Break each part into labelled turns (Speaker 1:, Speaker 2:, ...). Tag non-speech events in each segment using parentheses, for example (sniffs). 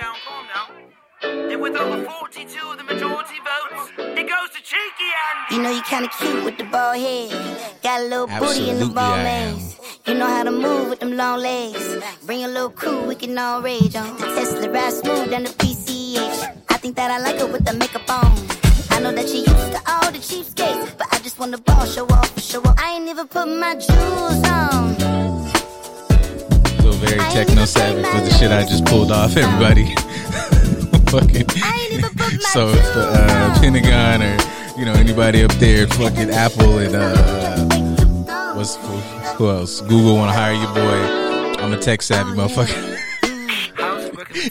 Speaker 1: down, calm down. And with over 42 of the majority votes, it goes to Cheeky Andy.
Speaker 2: You know you kinda cute with the bald head. Got a little booty in the
Speaker 3: Absolutely
Speaker 2: ball
Speaker 3: I am.
Speaker 2: legs. You know how to move with them long legs. Bring a little crew, we can all rage on. The Tesla ride smooth down the PCH. I think that I like her with the makeup on. I know that you used to all the cheapskates, but I just want the ball show off, show off. I ain't even put my jewels on.
Speaker 3: Feel very techno savvy for the shit I just pulled off, everybody. (laughs) fucking.
Speaker 2: I ain't even put my
Speaker 3: So if the uh. Pentagon or you know anybody up there, fucking Apple and uh, what's who, who else? Google want to hire your boy. I'm a tech savvy motherfucker.
Speaker 1: How's it working?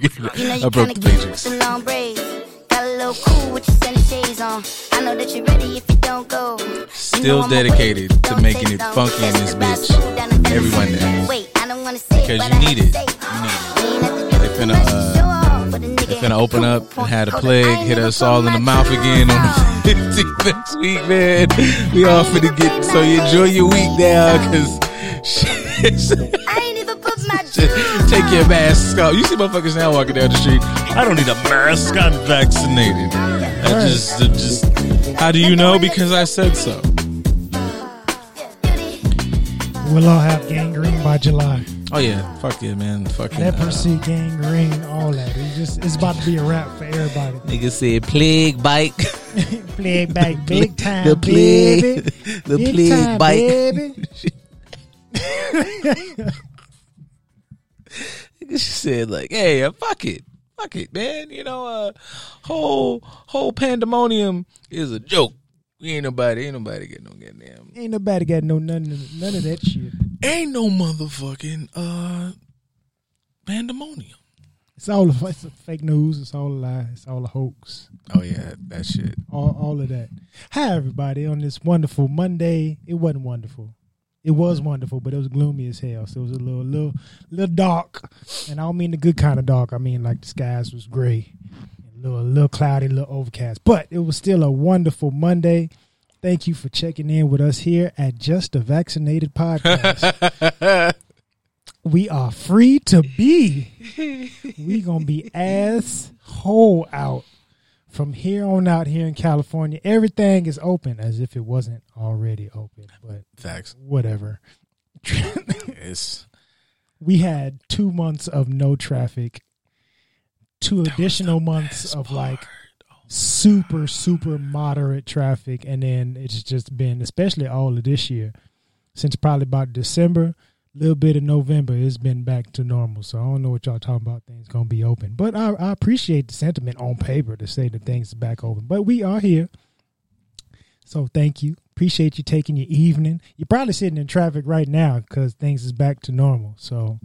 Speaker 1: What's it like?
Speaker 2: You know
Speaker 3: I broke the
Speaker 2: cute
Speaker 3: matrix.
Speaker 2: with the long braids. Got a little cool with your sunny shades on. I know that you're ready if you don't go.
Speaker 3: Still
Speaker 2: know I'm a
Speaker 3: dedicated to making it funky in this
Speaker 2: Let's ride
Speaker 3: bitch.
Speaker 2: smooth down the
Speaker 3: Every
Speaker 2: Tennessee.
Speaker 3: Monday.
Speaker 2: Wait, I don't wanna say
Speaker 3: Because you need it. You need it.
Speaker 2: We ain't have to
Speaker 3: They finna, uh,
Speaker 2: show off, but a nigga
Speaker 3: They finna open up and had a plague hit us all in the mouth again on (laughs) the 15th next week, man. We all finna get so you enjoy your week now, cause shit.
Speaker 2: I ain't even put (laughs) my
Speaker 3: Take your mask off. You see motherfuckers now walking down the street. I don't need a mask. I'm vaccinated. I just, I just. How do you know? Because I said so.
Speaker 4: We'll all have gangrene by July.
Speaker 3: Oh yeah, fuck yeah, man. Fucking. Uh,
Speaker 4: Leprosy, gangrene, all that. It's just it's about to be a wrap for everybody.
Speaker 3: nigga said plague bike, (laughs)
Speaker 4: Plague bike, (laughs) big time,
Speaker 3: the plague.
Speaker 4: baby. (laughs)
Speaker 3: The
Speaker 4: Big
Speaker 3: plague
Speaker 4: time,
Speaker 3: bite.
Speaker 4: baby.
Speaker 3: she said like, "Hey, uh, fuck it, fuck it, man. You know, uh, whole whole pandemonium is a joke. We ain't nobody, ain't nobody get no goddamn,
Speaker 4: Ain't nobody got no none of, none of that shit.
Speaker 3: ain't no motherfucking uh pandemonium.
Speaker 4: It's all a, it's fake news. It's all a lie. It's all a hoax.
Speaker 3: Oh yeah, that shit.
Speaker 4: All all of that. Hi everybody on this wonderful Monday. It wasn't wonderful. It was wonderful, but it was gloomy as hell. So it was a little little little dark, and I don't mean the good kind of dark. I mean like the skies was gray, little a little cloudy, a little overcast. But it was still a wonderful Monday. Thank you for checking in with us here at Just a Vaccinated Podcast. (laughs) we are free to be. We gonna be ass whole out from here on out here in California. Everything is open as if it wasn't already open, but
Speaker 3: Facts.
Speaker 4: whatever. (laughs)
Speaker 3: It's
Speaker 4: we had two months of no traffic, two additional months of like super super moderate traffic, and then it's just been, especially all of this year, since probably about December, a little bit of November, it's been back to normal. So I don't know what y'all talking about. Things gonna be open, but I, I appreciate the sentiment on paper to say that things is back open. But we are here, so thank you. Appreciate you taking your evening. You're probably sitting in traffic right now because things is back to normal. So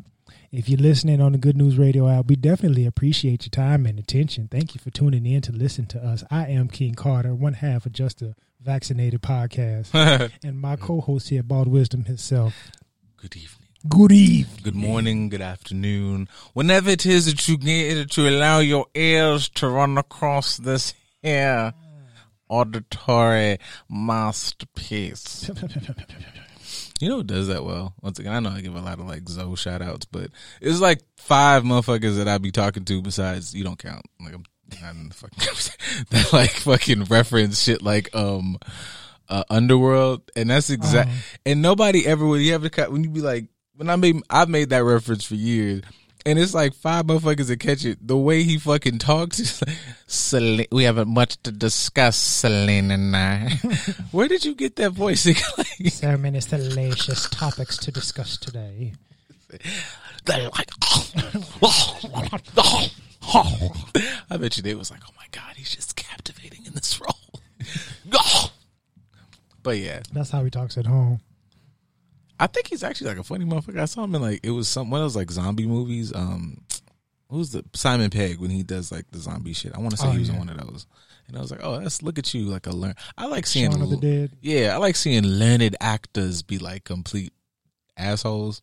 Speaker 4: if you're listening on the Good News Radio app, we definitely appreciate your time and attention. Thank you for tuning in to listen to us. I am King Carter, one half of Just a Vaccinated Podcast, (laughs) and my co-host here, Bald Wisdom himself.
Speaker 3: good evening.
Speaker 4: Good evening.
Speaker 3: Good morning, good afternoon. Whenever it is that you get to allow your ears to run across this here auditory masterpiece. (laughs) You know who does that well? Once again, I know I give a lot of like Zoe shout outs, but it's like five motherfuckers that I'd be talking to besides you don't count. Like I'm not in the fucking (laughs) that like fucking reference shit like um uh Underworld and that's exact and nobody ever would you ever cut when you be like when I made I've made that reference for years and it's like five motherfuckers that catch it. The way he fucking talks is like, Selene, we haven't much to discuss, Selene and I. (laughs) Where did you get that voice? (laughs) like,
Speaker 4: So many salacious topics to discuss today.
Speaker 3: They're like, (laughs) I bet you they was like, oh my god, he's just captivating in this role. but yeah,
Speaker 4: That's how he talks at home.
Speaker 3: I think he's actually like a funny motherfucker. I saw him in like it was some one of those like zombie movies. Um, who's the Simon Pegg when he does like the zombie shit? I want to say
Speaker 4: Oh,
Speaker 3: he was in one of those. And I was like, oh, that's look at you, like a learn. I like seeing
Speaker 4: Shaun of the Dead.
Speaker 3: Yeah, I like seeing learned actors be like complete assholes.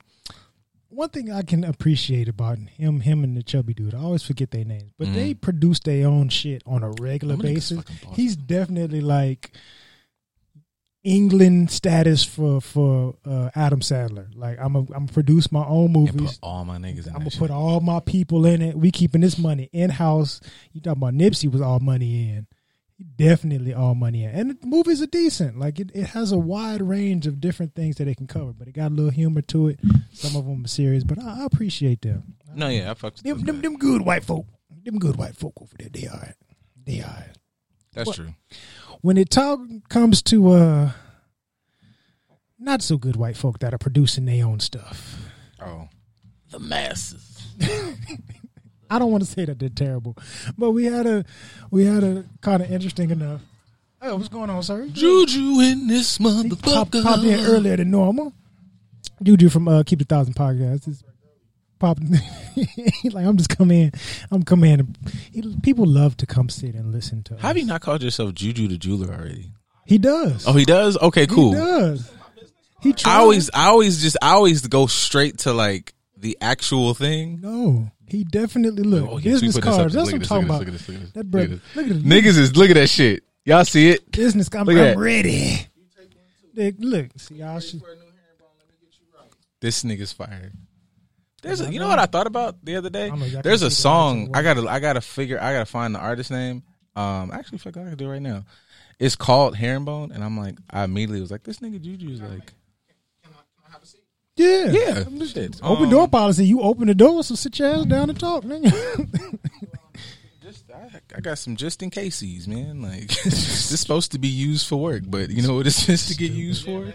Speaker 4: One thing I can appreciate about him, him and the chubby dude, I always forget their names, but
Speaker 3: Mm.
Speaker 4: they produce their own shit on a regular basis. He's definitely like England status for for uh, Adam Sandler. Like I'm a, I'm gonna produce my own
Speaker 3: And
Speaker 4: movies.
Speaker 3: put all my niggas in
Speaker 4: it.
Speaker 3: I'm
Speaker 4: gonna
Speaker 3: shit.
Speaker 4: put all my people in it. We keeping this money in house. You talking about Nipsey was all money in. Definitely all money in. And the movies are decent. Like it, it has a wide range of different things that it can cover, but it got a little humor to it. Some of them are serious, but I, I appreciate them.
Speaker 3: No, yeah, I fucks
Speaker 4: Them, them, them good white folk. Them good white folk over there. They are. They are.
Speaker 3: That's
Speaker 4: what-
Speaker 3: true.
Speaker 4: When it talk comes to uh, not so good white folk that are producing their own stuff.
Speaker 3: Oh, the masses. (laughs)
Speaker 4: I don't want to say that they're terrible, but we had a we had a kind of interesting enough. Oh, what's going on, sir?
Speaker 3: Juju in this
Speaker 4: He pop,
Speaker 3: motherfucker.
Speaker 4: popped in earlier than normal. Juju from uh, Keep the Thousand podcast is popped. He's (laughs) like I'm just come in. I'm come in. and- people love to come sit and listen to.
Speaker 3: How have
Speaker 4: us.
Speaker 3: you not called yourself Juju the jeweler already?
Speaker 4: He does.
Speaker 3: Oh, he does. Okay, cool.
Speaker 4: He does. He tries.
Speaker 3: I always, I always just, I always go straight to like the actual thing.
Speaker 4: no. He definitely look
Speaker 3: Oh, yes,
Speaker 4: business
Speaker 3: put this up
Speaker 4: cards. That's what I'm talking about.
Speaker 3: look at look at
Speaker 4: That
Speaker 3: look at this.
Speaker 4: Look at this.
Speaker 3: Niggas is look at that shit. Y'all see it?
Speaker 4: business. I'm,
Speaker 3: Look
Speaker 4: I'm ready. Look, look, see, y'all should.
Speaker 3: This nigga's fired. There's a, you know what I thought about the other day?
Speaker 4: I
Speaker 3: There's a song. I gotta I gotta figure I gotta find the artist name. Um actually fuck I can do it right now. It's called Herringbone and I'm like I immediately was like, this nigga Juju's like
Speaker 4: Yeah,
Speaker 3: Yeah. Shit.
Speaker 4: Open
Speaker 3: Um,
Speaker 4: door policy. You open the door, so sit your ass down and talk, nigga. (laughs)
Speaker 3: Just I, I got some just in cases, man. Like (laughs) this is supposed to be used for work, but you know what it's supposed to get used for?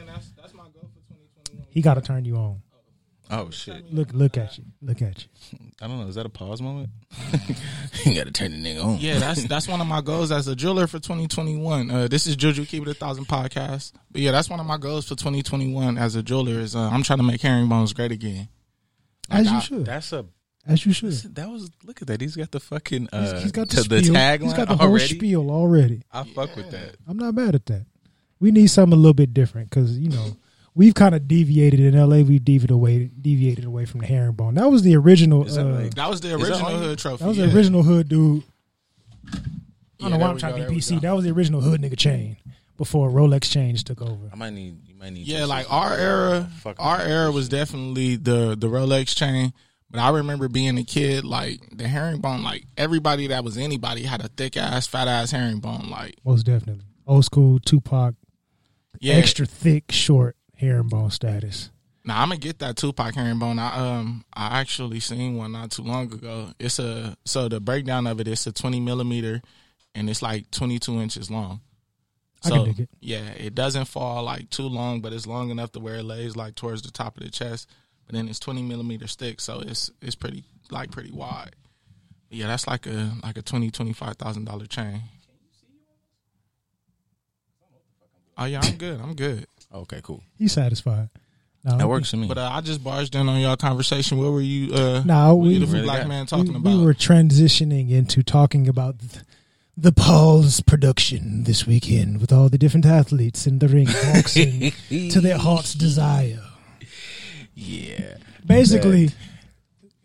Speaker 4: he got to turn you on.
Speaker 3: Oh shit.
Speaker 4: Look, look at you. Look at you. (laughs)
Speaker 3: I don't know, is that a pause moment? (laughs) you gotta turn the nigga on.
Speaker 5: Yeah, that's that's one of my goals as a jeweler for 2021. Uh, this is Juju Keep It a Thousand podcast. But yeah, that's one of my goals for 2021 as a jeweler. Is uh, I'm trying to make herringbones great again.
Speaker 4: As you
Speaker 5: I-
Speaker 4: should.
Speaker 3: That's a
Speaker 4: As you should.
Speaker 3: that was look at that. He's got the fucking uh
Speaker 4: He's- he's got the
Speaker 3: to the tagline
Speaker 4: He's got the whole
Speaker 3: already.
Speaker 4: spiel already.
Speaker 3: I fuck with that.
Speaker 4: I'm not mad at that. We need something a little bit different because you know we've kind of deviated in LA. We deviated away, deviated away from the herringbone. That was the original.
Speaker 3: That
Speaker 4: uh,
Speaker 3: like-
Speaker 5: That was the
Speaker 3: Is that
Speaker 5: original
Speaker 3: on-
Speaker 5: hood trophy.
Speaker 4: that was
Speaker 5: yeah.
Speaker 4: the original hood dude. I don't
Speaker 5: Yeah,
Speaker 4: know why I'm
Speaker 5: we
Speaker 4: trying
Speaker 5: go,
Speaker 4: to be PC. That was the original hood nigga chain before Rolex chains took over.
Speaker 3: I might need you might need
Speaker 5: Yeah, like our era,
Speaker 3: Fuck
Speaker 5: our
Speaker 3: with
Speaker 5: era was definitely the the Rolex chain. But I remember being a kid, like the herringbone, like everybody that was anybody had a thick ass, fat ass herringbone. Like,
Speaker 4: Most definitely. Old school Tupac,
Speaker 5: yeah,
Speaker 4: extra thick, short herringbone status.
Speaker 5: Now I'm gonna get that Tupac herringbone. I um I actually seen one not too long ago. It's a so the breakdown of it. it is a 20 millimeter, and it's like 22 inches long.
Speaker 4: I
Speaker 5: So
Speaker 4: can dig it.
Speaker 5: yeah, it doesn't fall like too long, but it's long enough to where it lays like towards the top of the chest. But then it's 20 millimeter thick, so it's it's pretty like pretty wide. But yeah, that's like a like a 20 25 thousand dollar chain. Oh yeah, I'm good. I'm good.
Speaker 3: Okay, cool.
Speaker 4: He's satisfied. No,
Speaker 3: That works for me.
Speaker 5: But uh, I just barged in on y'all conversation. What were you? Uh,
Speaker 4: No,
Speaker 5: what
Speaker 4: we-
Speaker 5: you the
Speaker 3: Really
Speaker 5: black
Speaker 3: got-
Speaker 5: man talking
Speaker 4: we,
Speaker 5: about?
Speaker 4: we were transitioning into talking about th- the Paul's production this weekend with all the different athletes in the ring boxing (laughs) to their heart's desire.
Speaker 3: Yeah.
Speaker 4: Basically,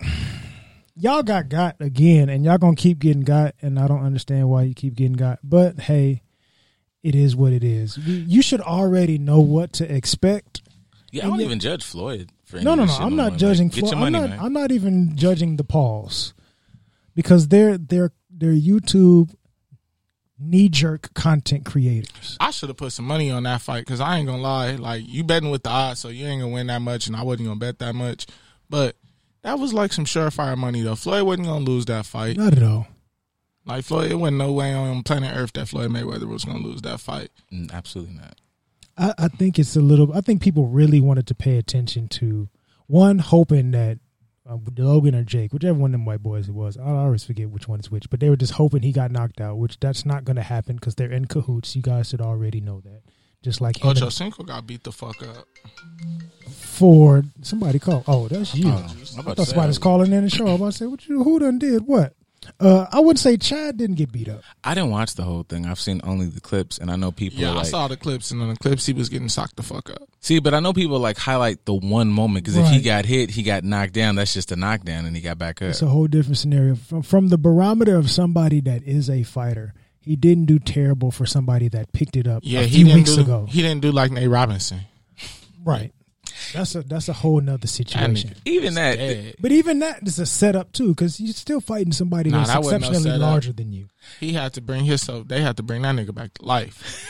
Speaker 4: (sighs) y'all got got again, and y'all gonna keep getting got, and I don't understand why you keep getting got. But hey, it is what it is. You- should already know what to expect.
Speaker 3: Yeah, I don't
Speaker 4: yet-
Speaker 3: even judge Floyd for
Speaker 4: No, no, no. I'm not
Speaker 3: Like,
Speaker 4: judging.
Speaker 3: Get
Speaker 4: Flo-
Speaker 3: your
Speaker 4: I'm
Speaker 3: money,
Speaker 4: not.
Speaker 3: man.
Speaker 4: I'm not even judging the Pauls because they're they're they're YouTube knee jerk content creators.
Speaker 5: I should have put some money on that fight because I ain't gonna lie. Like you betting with the odds, so you ain't gonna win that much, and I wasn't gonna bet that much. But that was like some surefire money though. Floyd wasn't gonna lose that fight.
Speaker 4: Not at all.
Speaker 5: Like Floyd, it wasn't no way on planet Earth that Floyd Mayweather was gonna lose that fight.
Speaker 3: Mm, Absolutely not.
Speaker 4: I, I think it's a little. I think people really wanted to pay attention to one, hoping that uh, Logan or Jake, whichever one of them white boys it was, I always forget which one is which, but they were just hoping he got knocked out, which that's not going to happen because they're in cahoots. You guys should already know that. Just like him
Speaker 5: Ocho Cinco got beat the fuck up.
Speaker 4: Ford, somebody called. Oh, that's you.
Speaker 3: I'm
Speaker 4: I thought somebody's calling in the show. I'm about to say, what you? Who done did what? Uh, I wouldn't say Chad didn't get beat up.
Speaker 3: I didn't watch the whole thing. I've seen only the clips, and I know people.
Speaker 5: Yeah,
Speaker 3: are
Speaker 5: I saw the clips, and on the clips he was getting socked the fuck up.
Speaker 3: See, but I know people like highlight the one moment because if he got hit, he got knocked down. That's just a knockdown, and he got back up.
Speaker 4: It's a whole different scenario from from the barometer of somebody that is a fighter. he didn't do terrible for somebody that picked it up
Speaker 5: Yeah,
Speaker 4: a
Speaker 5: he didn't
Speaker 4: weeks
Speaker 5: do.
Speaker 4: ago.
Speaker 5: He didn't do like Nate Robinson.
Speaker 4: right. That's a that's a whole nother situation.
Speaker 3: Even that,
Speaker 5: dead.
Speaker 4: But even that is a setup too, because you're still fighting somebody
Speaker 5: Nah,
Speaker 4: that's
Speaker 5: that wasn't no
Speaker 4: exceptionally larger than you.
Speaker 5: He had to bring his himself. They had to bring that nigga back to life.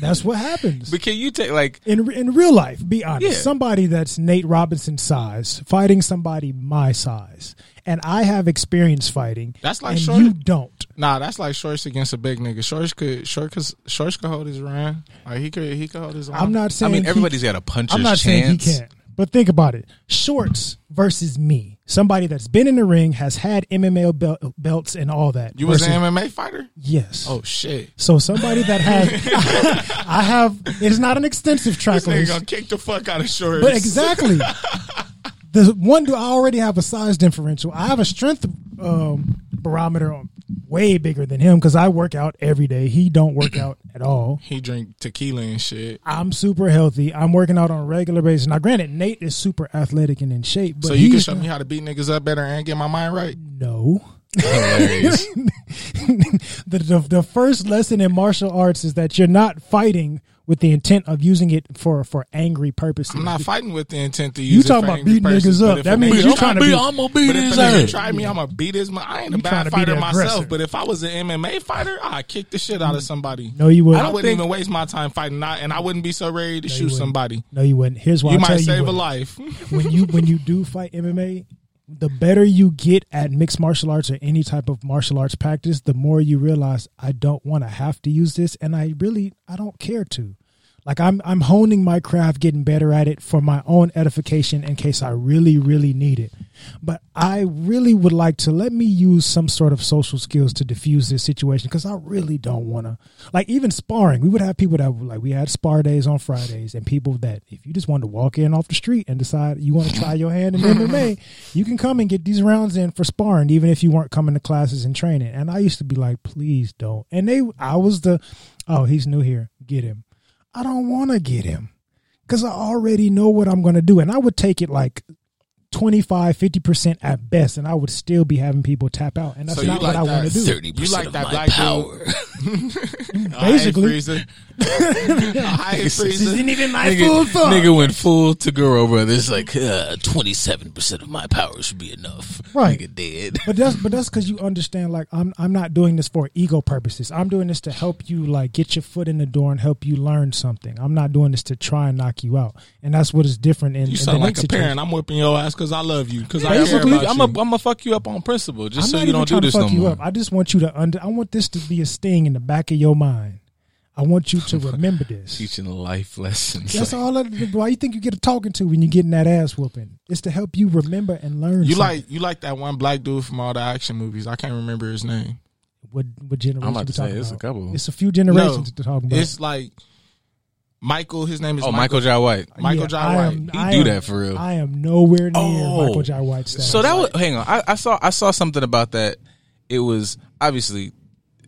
Speaker 4: That's what happens.
Speaker 3: but can you take like
Speaker 4: in in real life, be honest.
Speaker 3: Yeah.
Speaker 4: Somebody that's Nate Robinson size fighting somebody my size, and I have experience fighting.
Speaker 5: That's like
Speaker 4: and
Speaker 5: short-
Speaker 4: you don't.
Speaker 5: Nah, that's like Shorts against a big nigga. Shorts could Shorts Shorts could hold his run. Like he could he could hold his. Own.
Speaker 4: I'm not saying.
Speaker 3: I mean
Speaker 4: he-
Speaker 3: everybody's got a puncher's
Speaker 4: I'm not
Speaker 3: chance.
Speaker 4: saying he can't, but think about it: shorts versus me, somebody that's been in the ring, has had MMA bel- belts and all that.
Speaker 5: You was an MMA fighter?
Speaker 4: yes.
Speaker 5: Oh shit!
Speaker 4: So somebody that has, (laughs) (laughs) I have. It is not an extensive track
Speaker 5: This
Speaker 4: list.
Speaker 5: gonna kick the fuck out of Shorts.
Speaker 4: But exactly. (laughs) the one do I already have a size differential. I have a strength um, barometer on- way bigger than him because I work out every day. He don't work out at all. (clears throat)
Speaker 5: He drink tequila and shit.
Speaker 4: I'm super healthy. I'm working out on a regular basis. Now, granted, Nate is super athletic and in shape, but
Speaker 5: So you can show me how to beat niggas up better and get my mind right.
Speaker 4: no. (laughs) The, the the first lesson in martial arts is that you're not fighting with the intent of using it for for angry purposes.
Speaker 5: I'm not fighting with the intent to
Speaker 4: You
Speaker 5: use. it
Speaker 4: talking
Speaker 5: for
Speaker 4: about
Speaker 5: angry
Speaker 4: beating
Speaker 5: purposes,
Speaker 4: niggas up. That means you
Speaker 5: try
Speaker 4: tryna
Speaker 5: to
Speaker 4: be-
Speaker 3: I'm gonna beat his
Speaker 5: a nigga
Speaker 3: ass.
Speaker 5: try me, I'm gonna beat his. I ain't a
Speaker 4: You
Speaker 5: bad fighter myself,
Speaker 4: aggressor.
Speaker 5: but if I was an MMA fighter, I'd kick the shit out of mm. somebody.
Speaker 4: no, you wouldn't.
Speaker 5: I
Speaker 4: wouldn't
Speaker 3: think-
Speaker 5: even waste my time fighting, not, and I wouldn't be so ready to
Speaker 4: you
Speaker 5: shoot somebody.
Speaker 4: No, you wouldn't. Here's why
Speaker 5: You
Speaker 4: I'll tell
Speaker 5: might save a life.
Speaker 4: when you when you do fight MMA, the better you get at mixed martial arts or any type of martial arts practice, the more you realize I don't want to have to use this, and I really I don't care to. Like I'm I'm honing my craft, getting better at it for my own edification in case I really really need it. But I really would like to let me use some sort of social skills to diffuse this situation because I really don't want to. Like even sparring, we would have people that like we had spar days on Fridays, and people that if you just wanted to walk in off the street and decide you want to try your hand in (laughs) MMA, you can come and get these rounds in for sparring, even if you weren't coming to classes and training. And I used to be like, please don't. And they, I was the, oh, he's new here, get him. I don't want to get him because I already know what I'm going to do. And I would take it like 25, 50% at best, and I would still be having people tap out. And that's
Speaker 5: So
Speaker 4: not
Speaker 5: like
Speaker 4: what I want to do.
Speaker 3: 30%
Speaker 5: You like
Speaker 3: of
Speaker 5: that
Speaker 3: my
Speaker 5: black
Speaker 3: power. (laughs) (laughs)
Speaker 4: Basically.
Speaker 5: I hate (laughs)
Speaker 4: This
Speaker 5: freezer.
Speaker 4: isn't even my
Speaker 3: Nigga,
Speaker 4: full thought.
Speaker 3: nigga went full Toguro brothers like uh, 27% of my power should be enough.
Speaker 4: Right.
Speaker 3: Nigga dead.
Speaker 4: But that's but that's because you understand. Like I'm I'm not doing this for ego purposes. I'm doing this to help you like get your foot in the door and help you learn something. I'm not doing this to try and knock you out. And that's what is different in,
Speaker 5: You
Speaker 4: in
Speaker 5: sound
Speaker 4: the
Speaker 5: like
Speaker 4: next
Speaker 5: a
Speaker 4: situation.
Speaker 5: parent. I'm whipping your ass because I love you. Because I care about
Speaker 3: I'm
Speaker 5: you.
Speaker 3: a, I'm gonna fuck you up on principle just
Speaker 4: I'm
Speaker 3: so
Speaker 4: not
Speaker 3: you
Speaker 4: even
Speaker 3: don't do
Speaker 4: trying to
Speaker 3: this
Speaker 4: fuck
Speaker 3: no
Speaker 4: you
Speaker 3: more.
Speaker 4: up. I just want you to under. I want this to be a sting in the back of your mind. I want you to (laughs) remember this.
Speaker 3: Teaching life lessons.
Speaker 4: That's all. That, why you think you get a talking to when you're getting that ass whooping? It's to help you remember and learn.
Speaker 5: You
Speaker 4: something.
Speaker 5: like you like that one black dude from all the action movies. I can't remember his name.
Speaker 4: what? What generation?
Speaker 3: I'm about
Speaker 4: we
Speaker 3: to say
Speaker 4: talking
Speaker 3: it's a
Speaker 4: about?
Speaker 3: couple.
Speaker 4: It's a few generations to talk about.
Speaker 5: It's like Michael. His name is
Speaker 3: Oh, Michael Jai White.
Speaker 5: Michael
Speaker 4: Yeah,
Speaker 5: Jai White.
Speaker 4: am-
Speaker 3: He
Speaker 4: I
Speaker 3: do
Speaker 4: am-
Speaker 3: that for real.
Speaker 4: I am nowhere near
Speaker 3: Oh.
Speaker 4: Michael Jai White's status.
Speaker 3: So that was hang on. I, I saw I saw something about that. It was obviously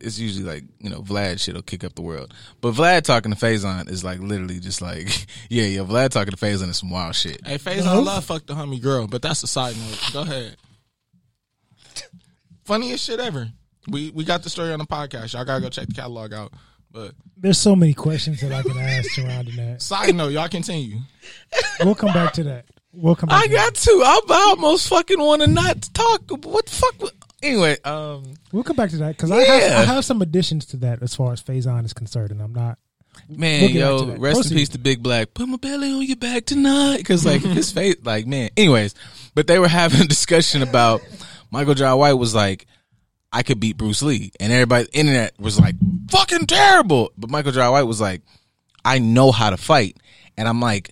Speaker 3: it's usually like you know Vlad shit'll kick up the world, but Vlad talking to Faizon is like literally just like (laughs) yeah yeah Vlad talking to Faizon is some wild shit.
Speaker 5: Hey, Faizon love fuck the homie girl, but that's a side note. Go ahead. Funniest shit ever. We we got the story on the podcast. Y'all gotta go check the catalog out. But
Speaker 4: There's so many questions that I can ask surrounding that.
Speaker 5: side note, y'all continue.
Speaker 4: We'll come back to that. We'll come back.
Speaker 3: I
Speaker 4: to
Speaker 3: got to. I, I almost fucking want to not talk. What the fuck? wa- Anyway, um.
Speaker 4: We'll come back to that because I, have, I have some additions to that as far as Faizon is concerned, and I'm not.
Speaker 3: man,
Speaker 4: We'll get back
Speaker 3: yo,
Speaker 4: that.
Speaker 3: rest in peace to Big Black. Put my belly on your back tonight, because like his face, like man. Anyways, but they were having a discussion about Michael Jai White was like, I could beat Bruce Lee, and everybody, internet was like, fucking terrible. But Michael Jai White was like, I know how to fight, and I'm like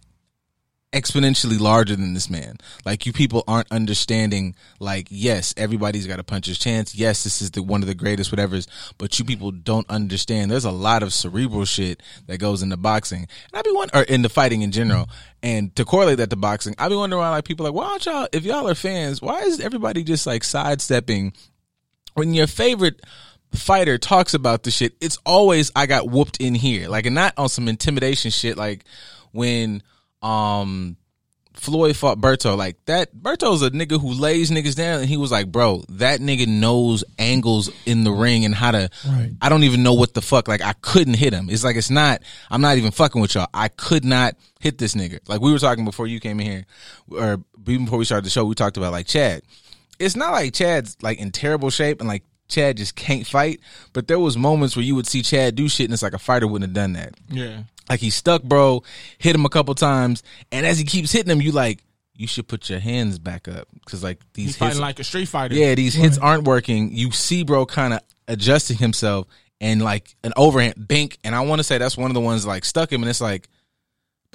Speaker 3: exponentially larger than this man. Like you people aren't understanding. Like yes, everybody's got a puncher's chance. Yes, this is the one of the greatest whatever's. But you people don't understand. There's a lot of cerebral shit that goes into boxing, and I be wondering, or into fighting in general. And to correlate that to boxing, I be wondering why like people like, why don't y'all? If y'all are fans, why is everybody just like sidestepping when your favorite fighter talks about the shit, it's always I got whooped in here. Like and not on some intimidation shit like when um Floyd fought Berto, like that Berto's a nigga who lays niggas down and he was like, bro, that nigga knows angles in the ring and how to
Speaker 4: Right.
Speaker 3: I don't even know what the fuck. Like I couldn't hit him. It's like it's not I'm not even fucking with y'all. I could not hit this nigga. Like we were talking before you came in here or even before we started the show, we talked about like Chad. It's not like Chad's like in terrible shape and like Chad just can't fight, but there was moments where you would see Chad do shit and it's like a fighter wouldn't have done that.
Speaker 5: Yeah.
Speaker 3: Like he stuck, bro, hit him a couple times, and as he keeps hitting him, you like, you should put your hands back up because like
Speaker 5: He's
Speaker 3: these
Speaker 5: fighting
Speaker 3: hits,
Speaker 5: like a street fighter.
Speaker 3: yeah, these hits aren't working. You see, bro, kind of adjusting himself and like an overhand bink, and I want to say that's one of the ones like stuck him, and it's like,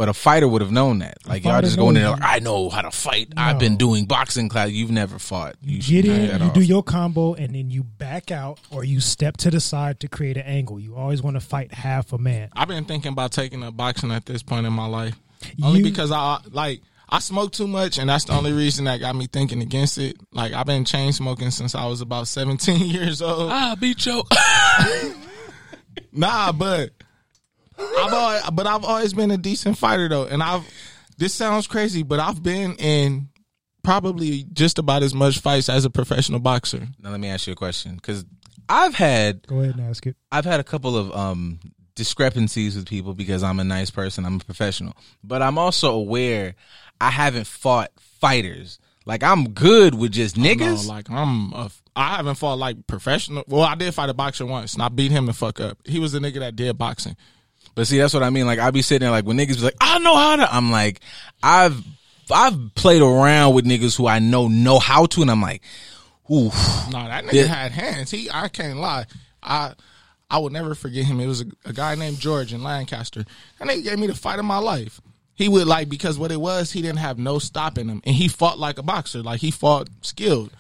Speaker 3: but a fighter would have known that. Like y'all just going in there like, I know how to fight. I've been doing boxing class. You've never fought. You should
Speaker 4: Get
Speaker 3: knock
Speaker 4: in, you
Speaker 3: off.
Speaker 4: do your combo, and then you back out or you step to the side to create an angle. You always want to fight half a man.
Speaker 5: I've been thinking about taking up boxing at this point in my life. Only
Speaker 4: You-
Speaker 5: because I like I smoke too much and that's the only reason that got me thinking against it. Like I've been chain smoking since I was about 17 (laughs) years old.
Speaker 3: Ah, beat your. (laughs)
Speaker 5: Nah, but I've always, but I've always been a decent fighter though, and I've. This sounds crazy, but I've been in probably just about as much fights as a professional boxer.
Speaker 3: now let me ask you a question because I've had
Speaker 4: Go ahead and ask it.
Speaker 3: I've had a couple of um discrepancies with people because I'm a nice person, I'm a professional. But I'm also aware I haven't fought fighters. Like I'm good with just niggas.
Speaker 5: No, like I'm, a, I haven't fought like professional. Well, I did fight a boxer once, and I beat him the fuck up. He was the nigga that did boxing.
Speaker 3: But see, that's what I mean. Like I be sitting there like when niggas be like, I know how to. I'm like, I've I've played around with niggas who I know know how to, and I'm like, ooh,
Speaker 5: No, that nigga
Speaker 3: Yeah.
Speaker 5: had hands. He, I can't lie. I, I will never forget him. It was a, a guy named George in Lancaster. That nigga gave me the fight of my life. He would like because what it was, he didn't have no stop in him, and he fought like a boxer. Like he fought skilled,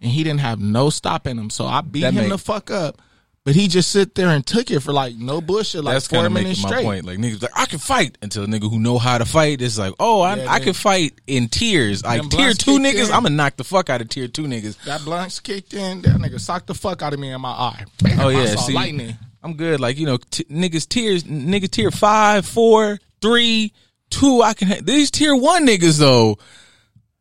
Speaker 5: and he didn't have no stop in him. So I beat
Speaker 3: That
Speaker 5: him
Speaker 3: make-
Speaker 5: the fuck up. But he just sit there and took it for like no bullshit, like
Speaker 3: that's
Speaker 5: four
Speaker 3: kind of
Speaker 5: minutes
Speaker 3: making my
Speaker 5: straight.
Speaker 3: point. Like niggas like I can fight until a nigga who know how to fight is like, oh, I
Speaker 5: Yeah,
Speaker 3: I can fight in tears. Like tier two niggas,
Speaker 5: in.
Speaker 3: I'm gonna knock the fuck out of tier two niggas.
Speaker 5: That blunts kicked in. That nigga socked the fuck out of me in my eye. Bam,
Speaker 3: Oh yeah, see,
Speaker 5: lightning.
Speaker 3: I'm good. Like you know, t- niggas tears, nigga tier five, four, three, two. I can. Ha- these tier one niggas though.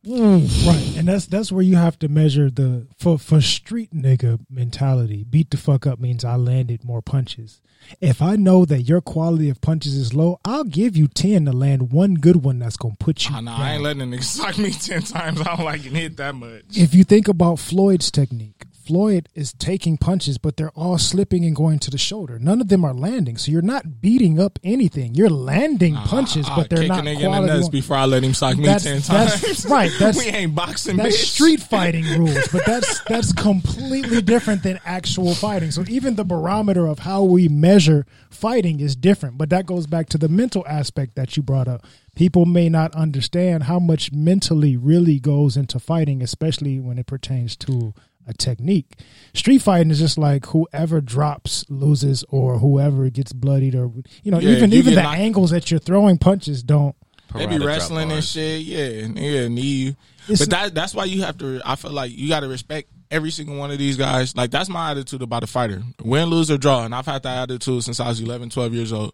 Speaker 4: Right, and that's that's where you have to measure the for for street nigga mentality. Beat the fuck up means I landed more punches. If I know that your quality of punches is low, I'll give you ten to land one good one that's gonna put you.
Speaker 5: Ah, oh, no,
Speaker 4: down.
Speaker 5: I ain't letting a nigga (laughs) sock me ten times. I don't like getting hit that much.
Speaker 4: if you think about Floyd's technique, Floyd is taking punches, but they're all slipping and going to the shoulder. None of them are landing, so you're not beating up anything. You're landing punches,
Speaker 5: I
Speaker 4: but they're not
Speaker 5: nigga in the
Speaker 4: quality.
Speaker 5: nuts before I let him sock me
Speaker 4: That's-
Speaker 5: ten
Speaker 4: that's-
Speaker 5: times. (laughs)
Speaker 4: right, that's-
Speaker 5: we ain't boxing,
Speaker 4: That's
Speaker 5: bitch.
Speaker 4: street fighting (laughs) rules, but that's that's completely different than actual fighting. So even the barometer of how we measure fighting is different. But that goes back to the mental aspect that you brought up. People may not understand how much mentally really goes into fighting, especially when it pertains to a technique. Street fighting is just like whoever drops loses or whoever gets bloodied or you know,
Speaker 5: Yeah,
Speaker 4: even
Speaker 5: you
Speaker 4: even the
Speaker 5: knocked-
Speaker 4: angles that you're throwing punches don't
Speaker 5: They be wrestling and shit. Yeah, yeah, need you.
Speaker 4: It's-
Speaker 5: but that that's why you have to. I feel like you got to respect every single one of these guys. Like that's my attitude about a fighter. Win, lose or draw, and I've had that attitude since I was 11, 12 years old.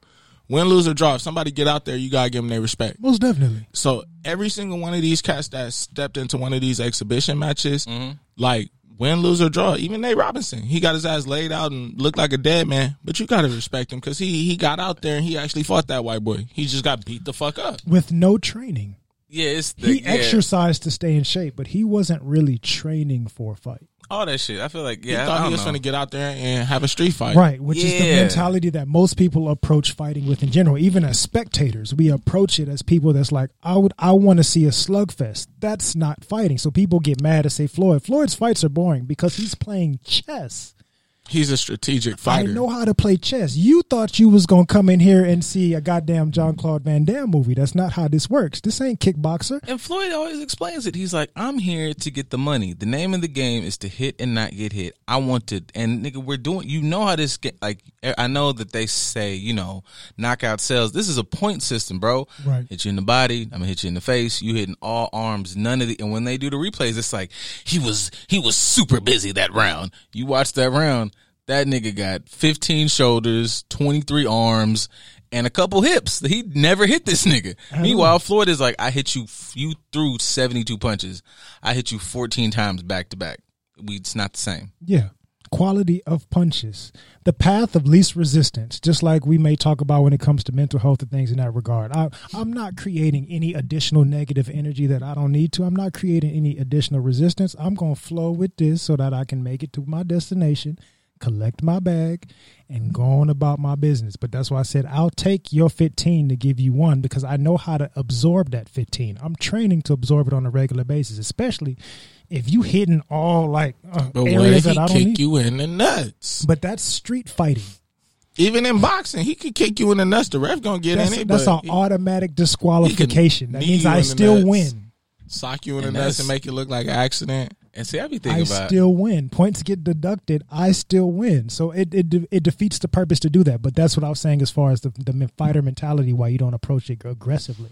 Speaker 5: Win, lose or draw. If somebody get out there, you gotta give them their respect.
Speaker 4: most definitely.
Speaker 5: So every single one of these cats that stepped into one of these exhibition matches, mm-hmm. like win, lose or draw, even Nate Robinson, he got his ass laid out and looked like a dead man. But you gotta respect him because he he got out there and he actually fought that white boy. He just got beat the fuck up.
Speaker 4: With no training.
Speaker 3: Yeah, it's the,
Speaker 4: he
Speaker 3: yeah,
Speaker 4: exercised to stay in shape, but he wasn't really training for a fight.
Speaker 3: All that shit. I feel like
Speaker 5: He
Speaker 3: yeah, I
Speaker 5: thought
Speaker 3: don't
Speaker 5: he was going to get out there and have a street fight.
Speaker 4: Right, which is the mentality that most people approach fighting with in general. Even as spectators, we approach it as people that's like, I would I want to see a slugfest. That's not fighting. So people get mad and say Floyd. Floyd's fights are boring because he's playing chess.
Speaker 5: He's a strategic fighter.
Speaker 4: I know how to play chess. You thought you was gonna come in here and see a goddamn Jean Claude Van Damme movie. That's not how this works. This ain't kickboxer.
Speaker 3: And Floyd always explains it. He's like, I'm here to get the money. The name of the game is to hit and not get hit. I want to, and nigga, we're doing, you know how this, get, like, I know that they say, you know, knockout sales. This is a point system, bro.
Speaker 4: Right.
Speaker 3: Hit you in the body. I'm gonna hit you in the face. You hitting all arms. None of the, and when they do the replays, it's like, he was, he was super busy that round. You watch that round. That nigga got 15 shoulders, 23 arms, and a couple hips. He never hit this nigga. Meanwhile, Floyd is like, I hit you. You threw seventy two punches. I hit you fourteen times back to back. We it's not the same.
Speaker 4: Yeah. Quality of punches. The path of least resistance, just like we may talk about when it comes to mental health and things in that regard. I, I'm not creating any additional negative energy that I don't need to. I'm not creating any additional resistance. I'm going to flow with this so that I can make it to my destination, collect my bag, and go on about my business. But that's why I said I'll take your 15 to give you one because I know how to absorb that 15. I'm training to absorb it on a regular basis, especially if you hitting all like uh, areas that I don't
Speaker 5: kick
Speaker 4: need.
Speaker 5: you in the nuts?
Speaker 4: But that's street fighting.
Speaker 5: Even in boxing, he could kick you in the nuts. The ref gonna get
Speaker 4: That's,
Speaker 5: in it.
Speaker 4: that's an automatic disqualification. That means I still
Speaker 5: nuts.
Speaker 4: win.
Speaker 5: sock you in the nuts and make it look like an accident.
Speaker 3: And see, I be
Speaker 4: I
Speaker 3: about
Speaker 4: still win. Points get deducted. I still win. So it, it it defeats the purpose to do that. But that's what I was saying as far as the the fighter mentality. Why you don't approach it aggressively.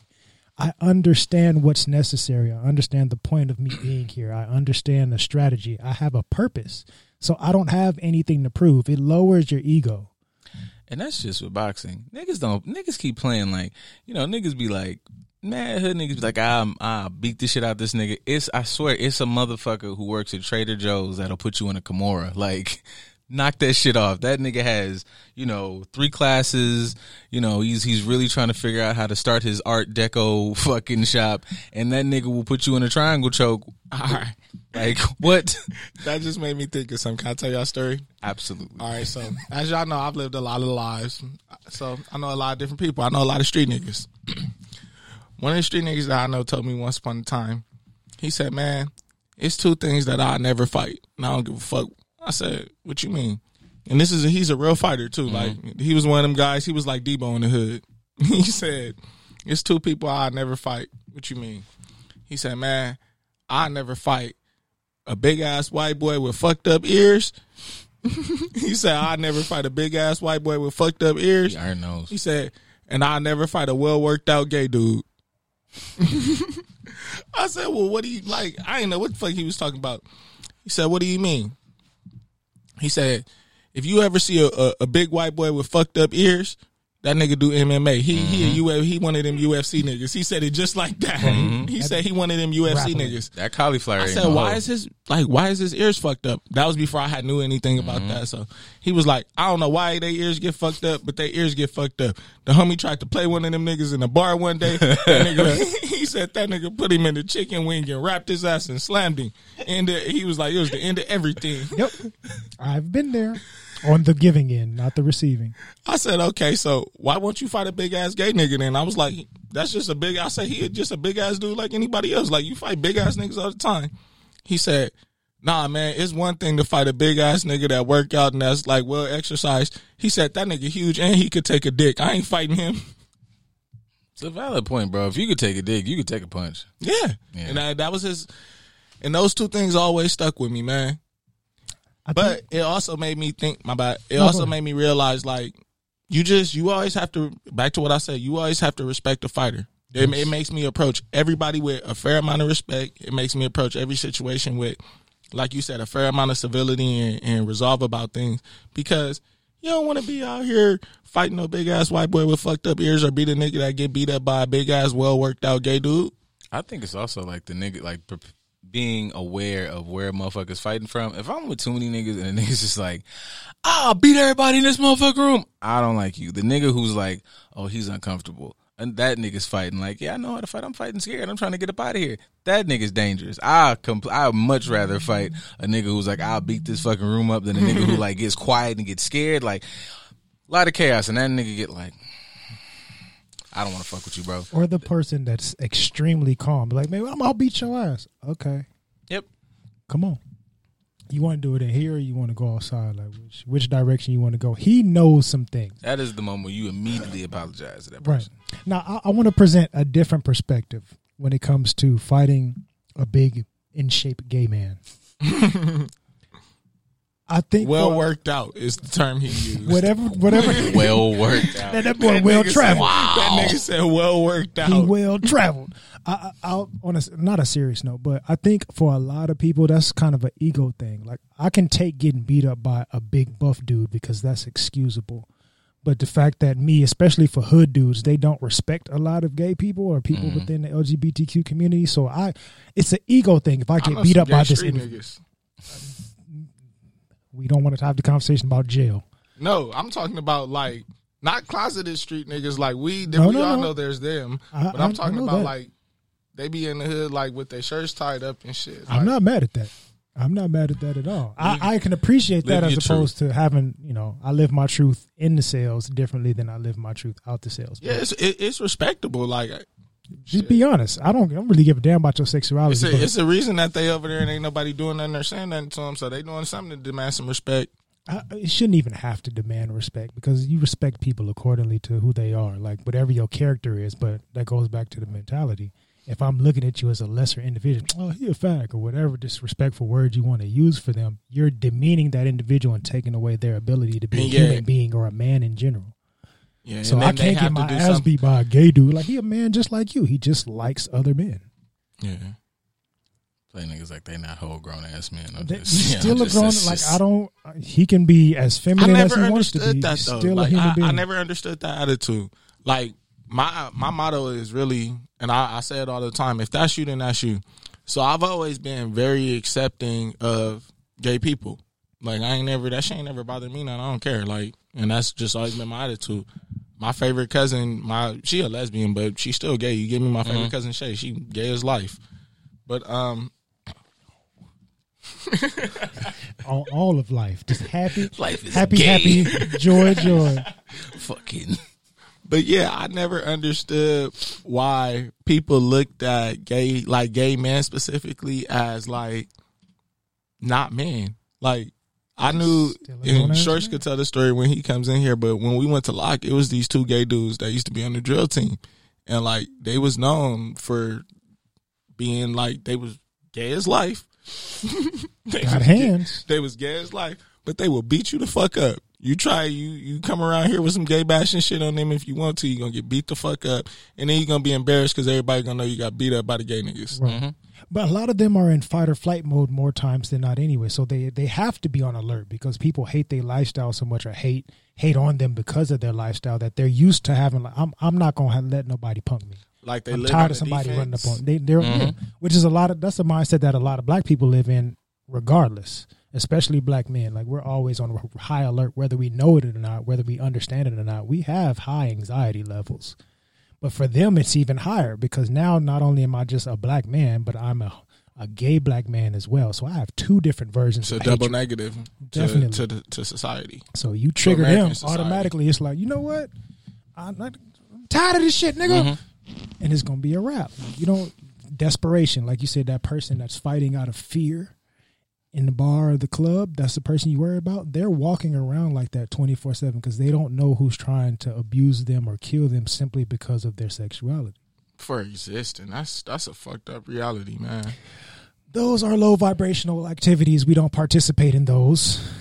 Speaker 4: I understand what's necessary. I understand the point of me being here. I understand the strategy. I have a purpose. So I don't have anything to prove. It lowers your ego.
Speaker 3: And that's just with boxing. Niggas don't niggas keep playing like you know, niggas be like mad hood niggas be like, ah, I'm ah, I beat this shit out this nigga. It's I swear it's a motherfucker who works at Trader Joe's that'll put you in a Kimura. (laughs) Like knock that shit off. That nigga has, you know, three classes, you know, he's he's really trying to figure out how to start his art deco (laughs) fucking shop and that nigga will put you in a triangle choke.
Speaker 5: All right,
Speaker 3: Like what? (laughs)
Speaker 5: that just made me think of something. Can I tell y'all a story?
Speaker 3: Absolutely.
Speaker 5: All right, so as y'all know, I've lived a lot of lives, so I know a lot of different people. I know a lot of street niggas. (clears throat) One of the street niggas that I know told me once upon a time, he said, "Man, it's two things that I never fight, and I don't give a fuck." I said, "What you mean?" And this is a, he's a real fighter too. Mm-hmm. Like he was one of them guys. He was like Debo in the hood. (laughs) he said, "It's two people I never fight." What you mean? He said, "Man, I never fight a big ass white boy with fucked up ears." (laughs) he said, "I never fight a big ass white boy with fucked up ears."
Speaker 3: Iron nose.
Speaker 5: He said, "And I never fight a well worked out gay dude." I said, "Well, what do you like?" I didn't know what the fuck he was talking about. He said, "What do you mean?" He said, "If you ever see a, a, a big white boy with fucked up ears." That nigga do MMA. He he a Uf, he one of them UFC niggas. He said it just like that. (laughs) He said he one of them UFC
Speaker 4: Rapidly.
Speaker 5: niggas.
Speaker 3: That cauliflower.
Speaker 5: I said,
Speaker 3: no
Speaker 5: why
Speaker 3: hoe.
Speaker 5: is his like why is his ears fucked up? That was before I had knew anything about that. So he was like, I don't know why their ears get fucked up, but their ears get fucked up. The homie tried to play one of them niggas in a bar one day. (laughs) That nigga, (laughs) he said that nigga put him in the chicken wing and wrapped his ass and slammed him. And uh, he was like, it was the end of everything.
Speaker 4: Yep. I've been there on the giving end, not the receiving.
Speaker 5: I said, okay, so why won't you fight a big ass gay nigga then? I was like, that's just a big. I said he just a big ass dude like anybody else. Like you fight big ass niggas all the time. He said, nah, man, it's one thing to fight a big ass nigga that work out and that's like well exercised. He said that nigga huge and he could take a dick. I ain't fighting him.
Speaker 3: It's a valid point, bro. If you could take a dick, you could take a punch.
Speaker 5: Yeah,
Speaker 3: Yeah.
Speaker 5: and I, that was his. And those two things always stuck with me, man.
Speaker 4: I
Speaker 5: But
Speaker 4: think,
Speaker 5: it also made me think. My bad. It
Speaker 4: No,
Speaker 5: also made me realize, like, you just you always have to. Back to what I said. You always have to respect the fighter. It, it makes me approach everybody with a fair amount of respect. It makes me approach every situation with, like you said, a fair amount of civility and, and resolve about things. Because you don't want to be out here fighting no big ass white boy with fucked up ears or be the nigga that get beat up by a big ass well worked out gay dude.
Speaker 3: I think it's also like the nigga, like pre- being aware of where a motherfuckers fighting from. If I'm with too many niggas and the (laughs) niggas just like, I'll beat everybody in this motherfucker room. I don't like you. The nigga who's like, oh, he's uncomfortable. And that nigga's fighting like, yeah, I know how to fight. I'm fighting scared. I'm trying to get up out of here. That nigga's dangerous. I compl- I'd much rather fight a nigga who's like, I'll beat this fucking room up than a nigga who (laughs) like gets quiet and gets scared. Like, a lot of chaos. And that nigga get like, I don't want to fuck with you, bro.
Speaker 4: or the person that's extremely calm, like, man, I'm, I'll beat your ass. Okay,
Speaker 3: Yep.
Speaker 4: come on. You want to do it in here, or you want to go outside? Like, which which direction you want to go? He knows some things.
Speaker 3: That is the moment where you immediately apologize to that
Speaker 4: Right.
Speaker 3: person.
Speaker 4: Now, I, I want to present a different perspective when it comes to fighting a big, in shape gay man. (laughs) I think
Speaker 5: Well
Speaker 4: for-
Speaker 5: worked out is the term he used.
Speaker 4: Whatever, whatever. (laughs)
Speaker 3: Well worked (laughs) out.
Speaker 4: that, that boy
Speaker 5: That
Speaker 4: well
Speaker 5: nigga said-
Speaker 4: traveled.
Speaker 5: That nigga said well worked out.
Speaker 4: He well traveled. I, I, I'll, on a not a serious note, but I think for a lot of people, that's kind of an ego thing. Like I can take getting beat up by a big buff dude because that's excusable, But the fact that me, especially for hood dudes, they don't respect a lot of gay people or people
Speaker 5: Mm-hmm.
Speaker 4: within the LGBTQ community. So I, it's an ego thing. If I
Speaker 5: I
Speaker 4: get beat up by this,
Speaker 5: niggas.
Speaker 4: We don't want to have the conversation about jail.
Speaker 5: No, I'm talking about like not closeted street niggas like we.
Speaker 4: No,
Speaker 5: we
Speaker 4: no,
Speaker 5: all
Speaker 4: no.
Speaker 5: know there's them,
Speaker 4: I-
Speaker 5: but
Speaker 4: I-
Speaker 5: I'm
Speaker 4: I
Speaker 5: talking
Speaker 4: know
Speaker 5: about
Speaker 4: that.
Speaker 5: like they be in the hood like with their shirts tied up and shit.
Speaker 4: I'm
Speaker 5: Like,
Speaker 4: not mad at that. I'm not mad at that at all. I, I can appreciate that as opposed to having, you know, I live my truth in the sales differently than I live my truth out the sales.
Speaker 5: Yeah, it's it, it's respectable. Like
Speaker 4: Just be honest. I don't, I don't really give a damn about your sexuality.
Speaker 5: it's a, it's a reason that they over there and ain't nobody doing nothing or saying nothing to them. So they doing something to demand some respect.
Speaker 4: I, it shouldn't even have to demand respect because you respect people accordingly to who they are, like whatever your character is. But that goes back to the mentality. If I'm looking at you as a lesser individual, oh, he a fag or whatever disrespectful word you want to use for them, you're demeaning that individual and taking away their ability to be a
Speaker 5: Yeah.
Speaker 4: human being or a man in general.
Speaker 5: Yeah,
Speaker 4: So I can't get my ass
Speaker 5: something.
Speaker 4: beat by a gay dude. Like he a man just like you. He just likes other men.
Speaker 5: Yeah,
Speaker 3: Play niggas like they not whole grown ass men. I'm just,
Speaker 4: He's
Speaker 3: you know,
Speaker 4: still a grown. Like
Speaker 3: just-
Speaker 4: I don't. He can be as feminine as he wants to be.
Speaker 5: understood that though.
Speaker 4: still
Speaker 5: Like
Speaker 4: a human
Speaker 5: I,
Speaker 4: being.
Speaker 5: I never understood that attitude. Like my my motto is really, and I, I say it all the time: if that's you, then that's you. So I've always been very accepting of gay people. Like I ain't never that shit ain't never bothered me. None. I don't care. Like, and that's just always been my attitude. My favorite cousin, my she a lesbian, but she's still gay. You give me my favorite cousin Shay. She gay as life. But um, (laughs)
Speaker 4: all, all of life. Just happy, (laughs)
Speaker 3: Life is
Speaker 4: happy,
Speaker 3: gay.
Speaker 4: happy, joy, joy. (laughs)
Speaker 3: fucking.
Speaker 5: But yeah, I never understood why people looked at gay, like gay men specifically, as like not men. Like I knew,
Speaker 4: Still
Speaker 5: and Shorts could tell the story when he comes in here. But when we went to Locke, it was these two gay dudes that used to be on the drill team, and like they was known for being like they was gay as life. (laughs) they
Speaker 4: Got
Speaker 5: was
Speaker 4: hands.
Speaker 5: Gay, they was gay as life, but they will beat you the fuck up. You try you you come around here with some gay bashing shit on them if you want to, you're gonna get beat the fuck up, and then you're gonna be embarrassed because everybody gonna know you got beat up by the gay niggas.
Speaker 4: Right. Mm-hmm. But a lot of them are in fight or flight mode more times than not anyway. So they they have to be on alert because people hate their lifestyle so much or hate hate on them because of their lifestyle that they're used to having. Like, I'm I'm not gonna have, let nobody punk me.
Speaker 5: Like they
Speaker 4: I'm
Speaker 5: live
Speaker 4: tired
Speaker 5: on
Speaker 4: of
Speaker 5: the
Speaker 4: somebody running
Speaker 5: defense.
Speaker 4: up on they they're yeah, mm-hmm. which is a lot of that's a mindset that a lot of black people live in regardless especially black men like we're always on high alert whether we know it or not whether we understand it or not we have high anxiety levels but for them it's even higher because now not only am i just a black man but i'm a a gay black man as well so i have two different versions
Speaker 5: It's a
Speaker 4: of
Speaker 5: double
Speaker 4: hatred.
Speaker 5: negative to,
Speaker 4: Definitely.
Speaker 5: to the, to society.
Speaker 4: So you trigger them
Speaker 5: society.
Speaker 4: automatically. It's like, you know what? I'm, not, I'm tired of this shit, nigga.
Speaker 5: Mm-hmm.
Speaker 4: And it's gonna be a wrap. You don't desperation, like you said, that person that's fighting out of fear in the bar or the club. That's the person you worry about. They're walking around like that twenty four seven because they don't know who's trying to abuse them or kill them simply because of their sexuality.
Speaker 5: For existing, that's that's a fucked up reality, man.
Speaker 4: Those are low vibrational activities. We don't participate in those.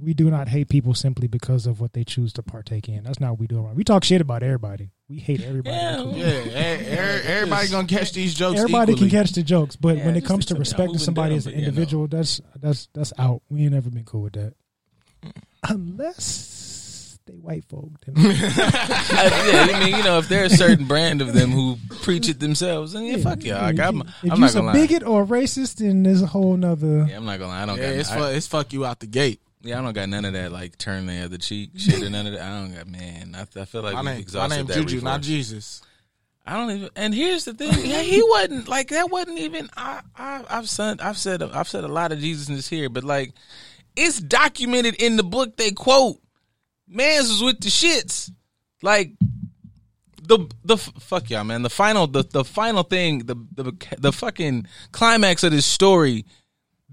Speaker 4: We do not hate people simply because of what they choose to partake in. That's not what we do. Around. We talk shit about everybody. We hate everybody.
Speaker 3: Yeah,
Speaker 4: equally.
Speaker 5: Yeah, e- e- everybody gonna catch these jokes.
Speaker 4: Everybody
Speaker 5: equally.
Speaker 4: can catch the jokes, but
Speaker 3: Yeah,
Speaker 4: when it comes to respecting somebody
Speaker 3: down,
Speaker 4: as an
Speaker 3: but, you know.
Speaker 4: individual, that's that's that's out. We ain't never been cool with that, unless they white folk. Then (laughs) (laughs)
Speaker 3: I, yeah, I mean, you know, if there's a certain brand of them who preach it themselves, then yeah, fuck yeah. Like, I'm,
Speaker 4: if
Speaker 3: I'm
Speaker 4: you're
Speaker 3: not
Speaker 4: a
Speaker 3: gonna lie.
Speaker 4: bigot or a racist, then there's a whole nother.
Speaker 3: Yeah, I'm not gonna lie. I don't
Speaker 5: Yeah,
Speaker 3: got.
Speaker 5: it's
Speaker 3: I,
Speaker 5: fu- it's fuck you out the gate.
Speaker 3: Yeah, I don't got none of that like turn the other cheek shit or none of that. I don't got man. I, I feel like
Speaker 5: My name, my name Juju, not. Jesus.
Speaker 3: I don't even. And here's the thing: yeah, he wasn't like that. wasn't even. I, I I've said I've said I've said a lot of Jesus in this here, but like it's documented in the book they quote. Mans was with the shits, like the the fuck y'all man. The final the the final thing the the the fucking climax of this story.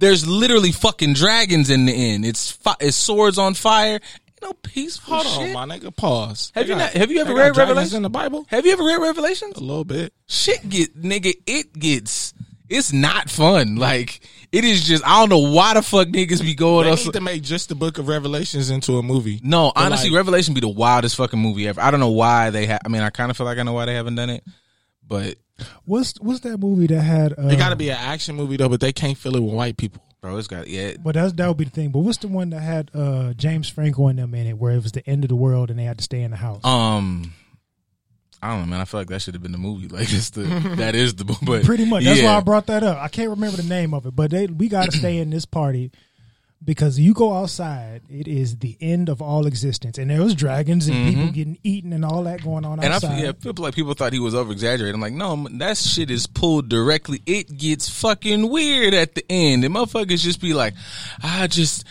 Speaker 3: There's literally fucking dragons in the end. It's fi- it's swords on fire. You know, peaceful
Speaker 5: Hold
Speaker 3: shit.
Speaker 5: on, my nigga. Pause.
Speaker 3: Have
Speaker 5: They
Speaker 3: you
Speaker 5: got-
Speaker 3: not- have you ever
Speaker 5: they got
Speaker 3: read
Speaker 5: dragons
Speaker 3: Revelation?
Speaker 5: in the Bible?
Speaker 3: Have you ever read Revelations?
Speaker 5: A little bit.
Speaker 3: shit get nigga it gets it's not fun like it is just i don't know why the fuck niggas be going
Speaker 5: They
Speaker 3: on
Speaker 5: need to make just the Book of Revelations into a movie.
Speaker 3: no honestly revelation be the wildest fucking movie ever i don't know why they have i mean i kind of feel like i know why they haven't done it but
Speaker 4: What's what's that movie that had? Uh,
Speaker 5: It got to be an action movie though, but they can't fill it with white people.
Speaker 3: bro. It's got yeah.
Speaker 4: But that's that would be the thing. But what's the one that had uh, James Franco in them in it, where it was the end of the world and they had to stay in the house?
Speaker 3: Um, I don't know, man. I feel like that should have been the movie. (laughs) Like it's the (laughs) that is the but
Speaker 4: Pretty much. That's
Speaker 3: yeah.
Speaker 4: why I brought that up. I can't remember the name of it, but they we got to stay in this party because you go outside, it is the end of all existence, and there was dragons and people getting eaten and all that going on
Speaker 3: Mm-hmm. And
Speaker 4: outside.
Speaker 3: feel, yeah, I feel like people thought he was over exaggerating. I'm like, no, that shit is pulled directly. It gets fucking weird at the end. And motherfuckers just be like, I just,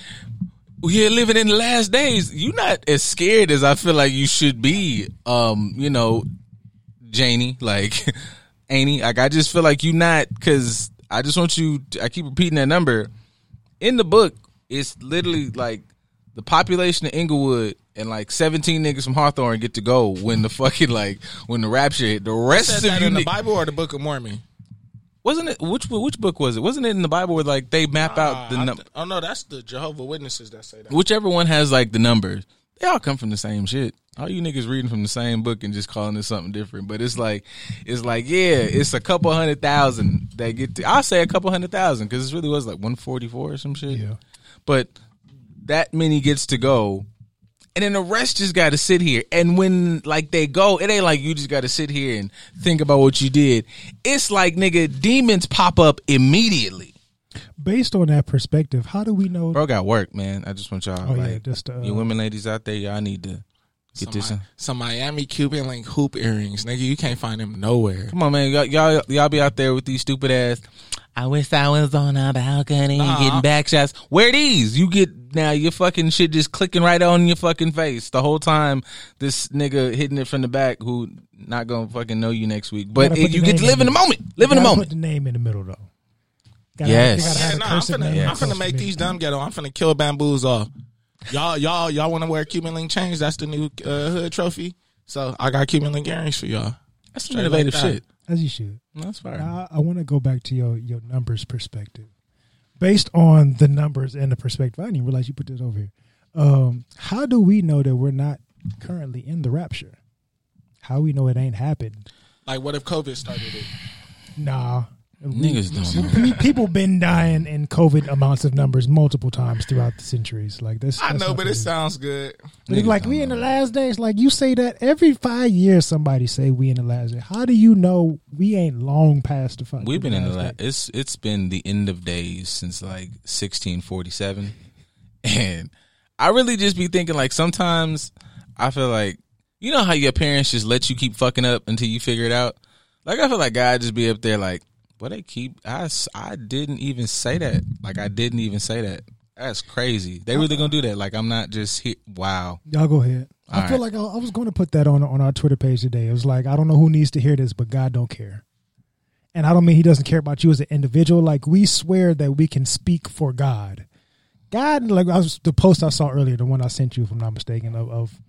Speaker 3: we're living in the last days. You're not as scared as I feel like you should be. Um, you know, Janie, like, (laughs) Annie, like, I just feel like you're not, cause I just want you, I keep repeating that number. In the book, it's literally like the population of Inglewood and like 17 niggas from Hawthorne get to go when the fucking like when the rapture hit. The rest
Speaker 5: Said
Speaker 3: of
Speaker 5: that
Speaker 3: you
Speaker 5: in the
Speaker 3: ni-
Speaker 5: Bible or the Book of Mormon?
Speaker 3: wasn't it which which book was it? Wasn't it in the Bible where like they map out the
Speaker 5: Uh, I
Speaker 3: num-
Speaker 5: th- oh no, that's the Jehovah Witnesses that say that.
Speaker 3: whichever one has like the numbers. They all come from the same shit. All you niggas reading from the same book and just calling it something different. But it's like, it's like, yeah, it's a couple hundred thousand that get. To, I'll say a couple hundred thousand because it really was like one forty four or some shit.
Speaker 4: Yeah.
Speaker 3: But that many gets to go, and then the rest just got to sit here. And when like they go, it ain't like you just got to sit here and think about what you did. It's like nigga, demons pop up immediately.
Speaker 4: Based on that perspective, how do we know?
Speaker 3: Bro got work, man. I just want y'all,
Speaker 4: Oh, yeah,
Speaker 3: like,
Speaker 4: just, uh,
Speaker 3: you women ladies out there, y'all need to get
Speaker 5: Some,
Speaker 3: this.
Speaker 5: Mi- some Miami Cuban link hoop earrings, nigga. You can't find them nowhere.
Speaker 3: Come on, man. Y'all, y'all, y'all be out there with these stupid ass. I wish I was on a balcony
Speaker 5: Nah.
Speaker 3: getting back shots. Wear these. You get now your fucking shit just clicking right on your fucking face the whole time. This nigga hitting it from the back who not gonna fucking know you next week. But
Speaker 4: Gotta
Speaker 3: it, you get to live in
Speaker 4: in
Speaker 3: the moment. Live in the moment.
Speaker 4: Put the name in the middle though. Gotta
Speaker 3: Yes.
Speaker 4: Have, gotta have
Speaker 5: Yeah,
Speaker 4: a
Speaker 5: nah, I'm
Speaker 4: cursive
Speaker 5: finna,
Speaker 4: name
Speaker 5: I'm
Speaker 4: close
Speaker 5: finna
Speaker 4: to
Speaker 5: make these dumb ghetto. I'm finna kill bamboos off. Y'all, y'all, y'all want to wear Cuban link chains? That's the new uh, hood trophy. So I got Cuban link earrings for y'all.
Speaker 3: That's some innovative
Speaker 5: like that.
Speaker 3: shit.
Speaker 4: As you should.
Speaker 3: That's fine.
Speaker 4: I, I want to go back to your your numbers perspective. Based on the numbers and the perspective, I didn't even realize you put this over here. Um, how do we know that we're not currently in the rapture? How we know it ain't happened?
Speaker 5: Like, what if COVID started it?
Speaker 4: Nah,
Speaker 3: Niggas don't know.
Speaker 4: People been dying in COVID amounts of numbers multiple times throughout the centuries. Like this,
Speaker 5: I know, but it sounds good.
Speaker 4: But
Speaker 3: Niggas
Speaker 4: like
Speaker 3: don't
Speaker 4: we in the last days. Like you say that every five years, somebody say we in the last day. How do you know we ain't long past the five?
Speaker 3: We've been in the
Speaker 4: last
Speaker 3: la- it's it's been the end of days since like 1647, (laughs) and I really just be thinking like sometimes I feel like you know how your parents just let you keep fucking up until you figure it out. Like I feel like God just be up there like, well they keep I, I didn't even say that. Like I didn't even say that. That's crazy. They really gonna do that? Like I'm not just here. Wow.
Speaker 4: Y'all go ahead. I
Speaker 3: All
Speaker 4: feel like I, I was going to put that on on our Twitter page today. It was like I don't know who needs to hear this, but God don't care. And I don't mean He doesn't care about you as an individual. Like we swear that we can speak for God. God, like I was the post I saw earlier, the one I sent you, if I'm not mistaken, of, of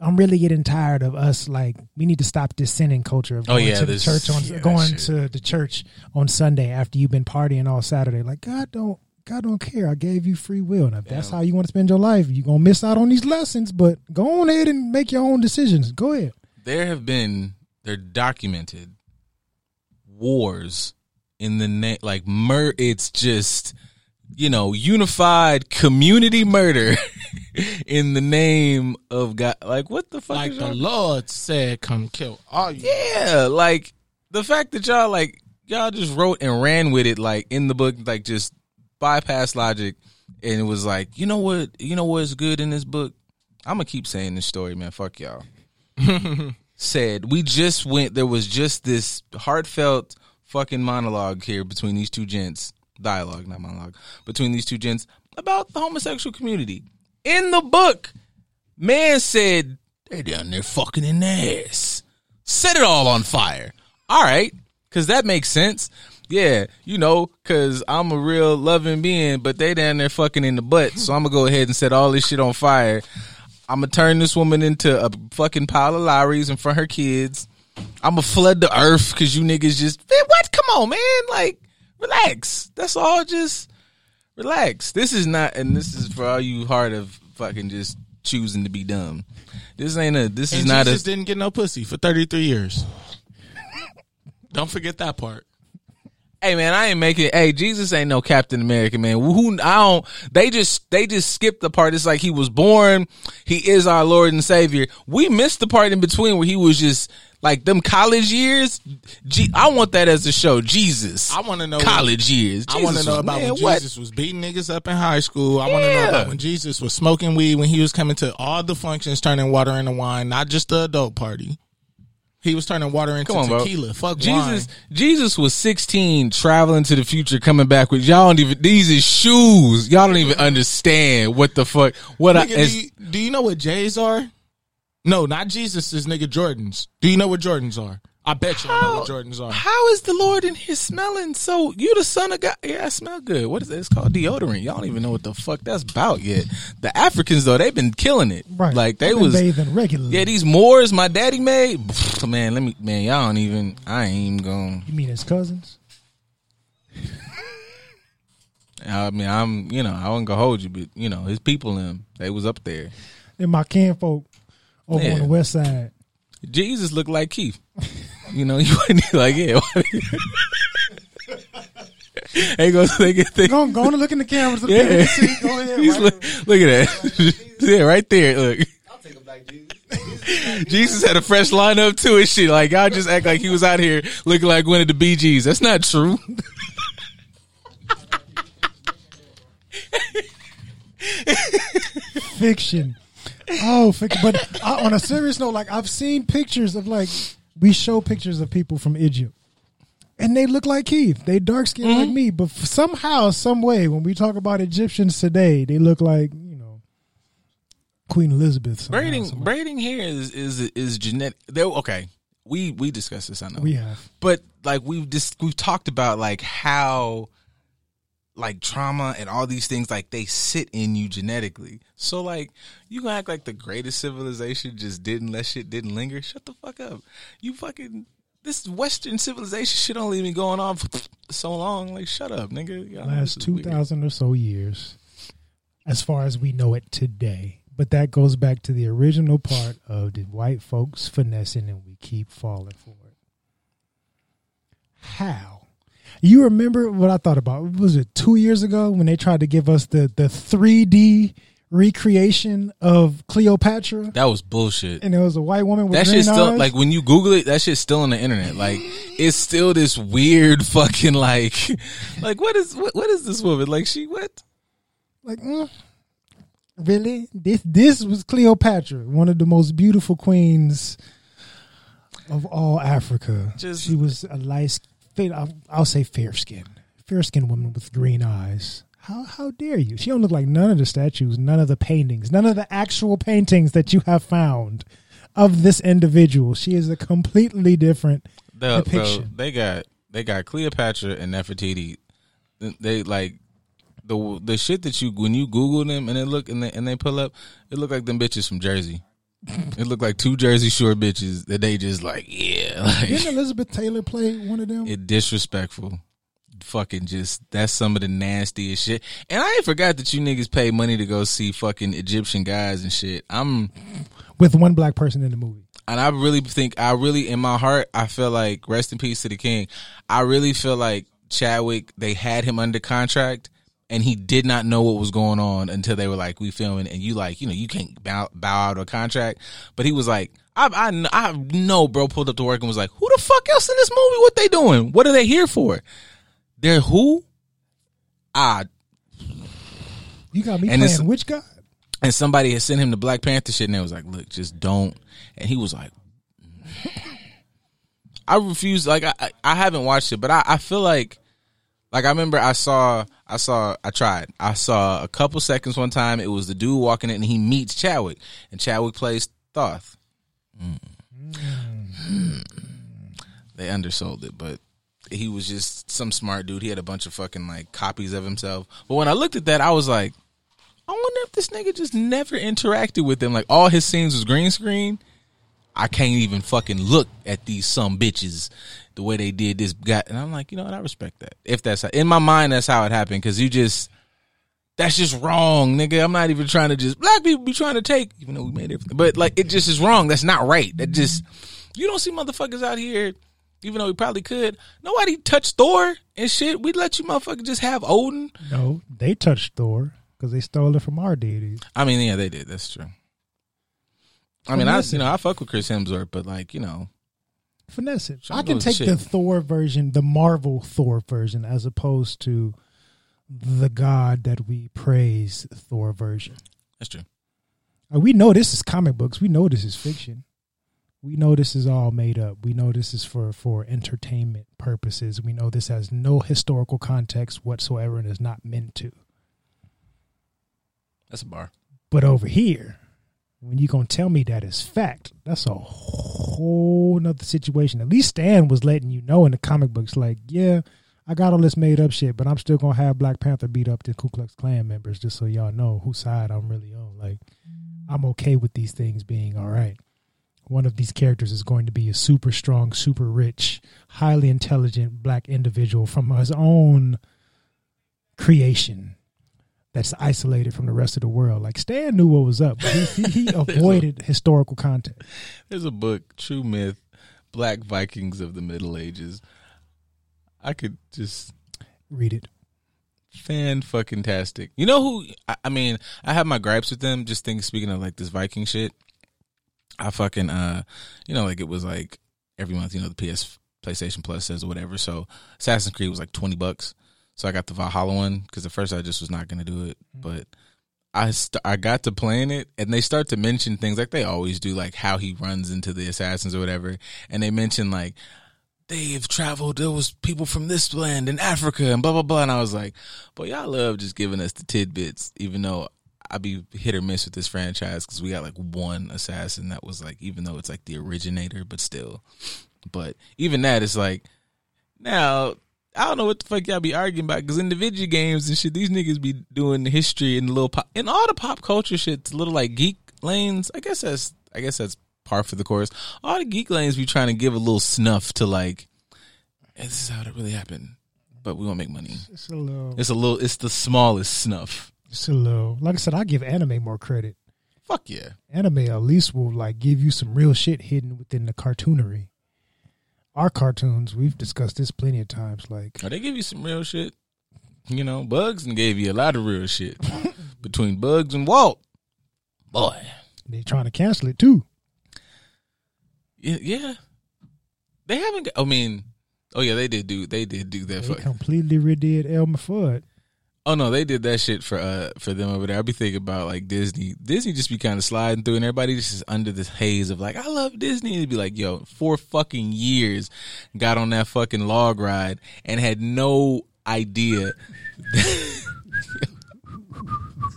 Speaker 4: I'm really getting tired of us. Like we need to stop this sinning culture of
Speaker 3: Oh,
Speaker 4: going
Speaker 3: yeah,
Speaker 4: to the
Speaker 3: this-
Speaker 4: church on
Speaker 3: yeah,
Speaker 4: going to the church on Sunday after you've been partying all Saturday. Like God don't God don't care. I gave you free will. And if that's how you want to spend your life, you're gonna miss out on these lessons. But go on ahead and make your own decisions. Go ahead.
Speaker 3: there have been they're documented wars in the name like mur it's just you know unified community murder (laughs) (laughs) in the name of god. Like what the fuck
Speaker 5: Like the Lord said, come kill all you.
Speaker 3: yeah like the fact that y'all like y'all just wrote and ran with it like in the book like just bypass logic and it was like you know what you know what's good in this book? I'm gonna keep saying this story man. Fuck y'all. (laughs) Said we just went there was just this heartfelt fucking monologue here between these two gents dialogue not monologue between these two gents about the homosexual community in the book man said they down there fucking in the ass set it all on fire all right because that makes sense yeah you know because i'm a real loving being but they down there fucking in the butt so i'm gonna go ahead and set all this shit on fire I'm gonna turn this woman into a fucking pile of lorries in front of her kids. I'm gonna flood the earth because you niggas just man, what? Come on, man! Like, relax. That's all. Just relax. This is not, and this is for all you hard of fucking just choosing to be dumb. This ain't a. This
Speaker 5: And
Speaker 3: is not
Speaker 5: Jesus
Speaker 3: a.
Speaker 5: didn't get no pussy for 33 years. Don't forget that part.
Speaker 3: Hey man, I ain't making. Hey, Jesus ain't no Captain America, man. Who I don't. They just they just skipped the part. It's like he was born. He is our Lord and Savior. We missed the part in between where he was just like them college years. G, I want that as a show. Jesus.
Speaker 5: I want to know
Speaker 3: college years.
Speaker 5: I want to know about
Speaker 3: man,
Speaker 5: when
Speaker 3: what?
Speaker 5: Jesus was beating niggas up in high school. I want to know about when Jesus was smoking weed, when he was coming to all the functions, turning water into wine, not just the adult party. He was turning water into
Speaker 3: Come on, bro.
Speaker 5: tequila. Fuck
Speaker 3: Jesus,
Speaker 5: wine.
Speaker 3: Jesus was 16, traveling to the future, coming back with y'all don't even. These is shoes. Y'all don't even understand what the fuck. What I,
Speaker 5: Nigga,
Speaker 3: as-
Speaker 5: do, you, do you know what J's are? No, not Jesus. Is nigga Jordans. Do you know what Jordans are? I bet you don't know what Jordans are.
Speaker 3: How is the Lord in here smelling so? You the son of God? Yeah, I smell good. What is it? It's called deodorant. Y'all don't even know what the fuck that's about yet. The Africans though, they've been killing it.
Speaker 4: Right.
Speaker 3: Like they was.
Speaker 4: bathing regularly.
Speaker 3: Yeah, these Moors my daddy made. Pfft, Man, let me. Man, y'all don't even. I ain't even going.
Speaker 4: You mean his cousins? (laughs)
Speaker 3: I mean, I'm. You know, I wasn't gonna hold you, but you know, his people them. They was up there.
Speaker 4: And my kinfolk over
Speaker 3: Yeah.
Speaker 4: on the west side.
Speaker 3: Jesus looked like Keith. (laughs) You know, (laughs) you wouldn't like yeah. They (laughs) go. They get. They,
Speaker 4: Go on, go on and look in the cameras.
Speaker 3: Yeah.
Speaker 4: Yeah. See, go ahead. Right
Speaker 3: look, look at that. (laughs) yeah, right there. Look. Jesus had a fresh lineup too and shit. Like y'all just act like he was out here looking like one of the Bee Gees. That's not true.
Speaker 4: fiction. Oh, fiction. But uh, on a serious note, like I've seen pictures of like we show pictures of people from Egypt, and they look like Keith. They dark skinned
Speaker 3: Mm-hmm.
Speaker 4: like me, but somehow, some way, when we talk about Egyptians today, they look like you know Queen Elizabeth. somehow,
Speaker 3: braiding
Speaker 4: some way.
Speaker 3: braiding hair is is is genetic. There, okay, we we discussed this. I know
Speaker 4: we have.
Speaker 3: but like we've just we've talked about like how like trauma and all these things like they sit in you genetically so like you gonna act like the greatest civilization just didn't let shit didn't linger shut the fuck up you fucking this western civilization shit only been going on for (sniffs) so long like shut up nigga Y'all,
Speaker 4: last two thousand or so years, as far as we know it today. But that goes back to the original part of the white folks finessing, and we keep falling for it. How? You remember what I thought about? Was it two years ago when they tried to give us the the three D recreation of Cleopatra,
Speaker 3: that was bullshit
Speaker 4: and it was a white woman with
Speaker 3: that shit's still
Speaker 4: eyes?
Speaker 3: like when you Google it, that shit's still on the internet. Like it's still this weird (laughs) fucking like, (laughs) like what is what, what is this woman like? She what?
Speaker 4: like mm, really this this was cleopatra one of the most beautiful queens of all africa
Speaker 3: Just-
Speaker 4: she was a light I'll, I'll say fair skin fair skinned woman with green eyes how how dare you she don't look like none of the statues none of the paintings none of the actual paintings that you have found of this individual she is a completely different
Speaker 3: The,
Speaker 4: Depiction.
Speaker 3: the- they got they got Cleopatra and Nefertiti. They like the the shit that you when you Google them and they look and they and they pull up, it look like them bitches from Jersey. It looked like two Jersey Shore bitches that they just like yeah, (laughs) like
Speaker 4: didn't elizabeth taylor play one of them
Speaker 3: it disrespectful. Fucking just that's some of the nastiest shit. And I ain't forgot that you niggas pay money to go see fucking Egyptian guys and shit. I'm
Speaker 4: with one black person in the movie
Speaker 3: and I really think I really in my heart I feel like rest in peace to the king. I really feel like Chadwick they had him under contract and he did not know what was going on until they were like we filming and you like you know you can't bow, bow out of a contract. But he was like I, I I know bro pulled up to work and was like who the fuck else in this movie? What they doing? What are they here for? They're who? Ah
Speaker 4: you got me
Speaker 3: And
Speaker 4: playing which guy?
Speaker 3: And somebody had sent him the Black Panther shit, and they was like, "Look, just don't." And he was like, (laughs) "I refuse." Like, I I- I haven't watched it, but I I feel like, like I remember I saw I saw I tried I saw a couple seconds one time. It was the dude walking in, and he meets Chadwick, and Chadwick plays Thoth. Mm. They undersold it, but he was just some smart dude. He had a bunch of fucking like copies of himself. But when I looked at that, I was like. I wonder if this nigga just never interacted with them. Like all his scenes was green screen. I can't even fucking look at these some bitches the way they did this guy. And I'm like, you know what? I respect that. If that's how, in my mind, that's how it happened. Cause you just, that's just wrong, nigga. I'm not even trying to just, black people be trying to take, even though we made everything, but like, it just is wrong. That's not right. That just, you don't see motherfuckers out here even though we probably could. Nobody touched Thor and shit. We'd let you motherfucker just have Odin.
Speaker 4: No, they touched Thor because they stole it from our deities.
Speaker 3: I mean, yeah, they did. That's true. I mean, I you know I fuck with Chris Hemsworth, but like you know,
Speaker 4: Finesse it. I can take
Speaker 3: shit.
Speaker 4: the Thor version, the Marvel Thor version, as opposed to the God that we praise Thor version.
Speaker 3: that's true.
Speaker 4: Uh, we know this is comic books. We know this is fiction. We know this is all made up. We know this is for for entertainment purposes. We know this has no historical context whatsoever and is not meant to.
Speaker 3: That's a bar.
Speaker 4: But over here, when you gonna tell me that is fact, that's a whole nother situation. At least Stan was letting you know in the comic books, like, yeah, I got all this made up shit, but I'm still gonna have Black Panther beat up the Ku Klux Klan members just so y'all know whose side I'm really on. Like, I'm okay with these things being all right. One of these characters is going to be a super strong, super rich, highly intelligent black individual from his own creation that's isolated from the rest of the world. Like Stan knew what was up, but he, he, he (laughs) avoided historical content.
Speaker 3: There's a book, True Myth, Black Vikings of the Middle Ages. I could just
Speaker 4: Read it.
Speaker 3: fan fucking tastic. You know who? I, I mean, I have my gripes with them. Just think, speaking of like this Viking shit, I fucking uh, you know, like it was like every month, you know, the PS PlayStation Plus says or whatever. So Assassin's Creed was like twenty bucks. So I got the Valhalla one because at first I just was not gonna do it, mm-hmm. but I st- I got to playing it, and they start to mention things like they always do, like how he runs into the assassins or whatever, and they mention like they've traveled. There was people from this land in Africa and blah blah blah. And I was like, boy, y'all love just giving us the tidbits, even though I be hit or miss with this franchise because we got like one assassin that was like, even though it's like the originator, but still. But even that is like now. I don't know what the fuck y'all be arguing about because in the video games and shit, these niggas be doing the history and the little pop and all the pop culture shit, little like geek lanes. I guess that's I guess that's par for the course. All the geek lanes be trying to give a little snuff to like, "Hey, this is how it really happened, but we won't make money.
Speaker 4: It's a little.
Speaker 3: It's a little, it's the smallest snuff.
Speaker 4: It's a little. Like I said, I give anime more credit.
Speaker 3: Fuck yeah.
Speaker 4: Anime at least will like give you some real shit hidden within the cartoonery. Our cartoons, we've discussed this plenty of times. Like
Speaker 3: Or they give you some real shit. You know, Bugs and gave you a lot of real shit (laughs) between Bugs and Walt. Boy,
Speaker 4: they trying to cancel it too.
Speaker 3: yeah, yeah. They haven't. I mean, oh yeah, they did do. They did do that.
Speaker 4: They
Speaker 3: For,
Speaker 4: completely redid Elmer Fudd.
Speaker 3: Oh no, they did that shit for uh for them over there. I be thinking about like Disney. Disney just be kind of sliding through, and everybody just is under this haze of like, I love Disney. It'd be like, yo, four fucking years, got on that fucking log ride and had no idea (laughs)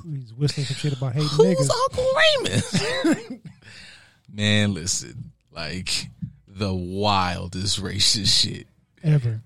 Speaker 4: He's whistling some shit about hating
Speaker 3: who's
Speaker 4: niggas.
Speaker 3: Uncle Remus. (laughs) Man, listen, like the wildest racist shit.
Speaker 4: ever.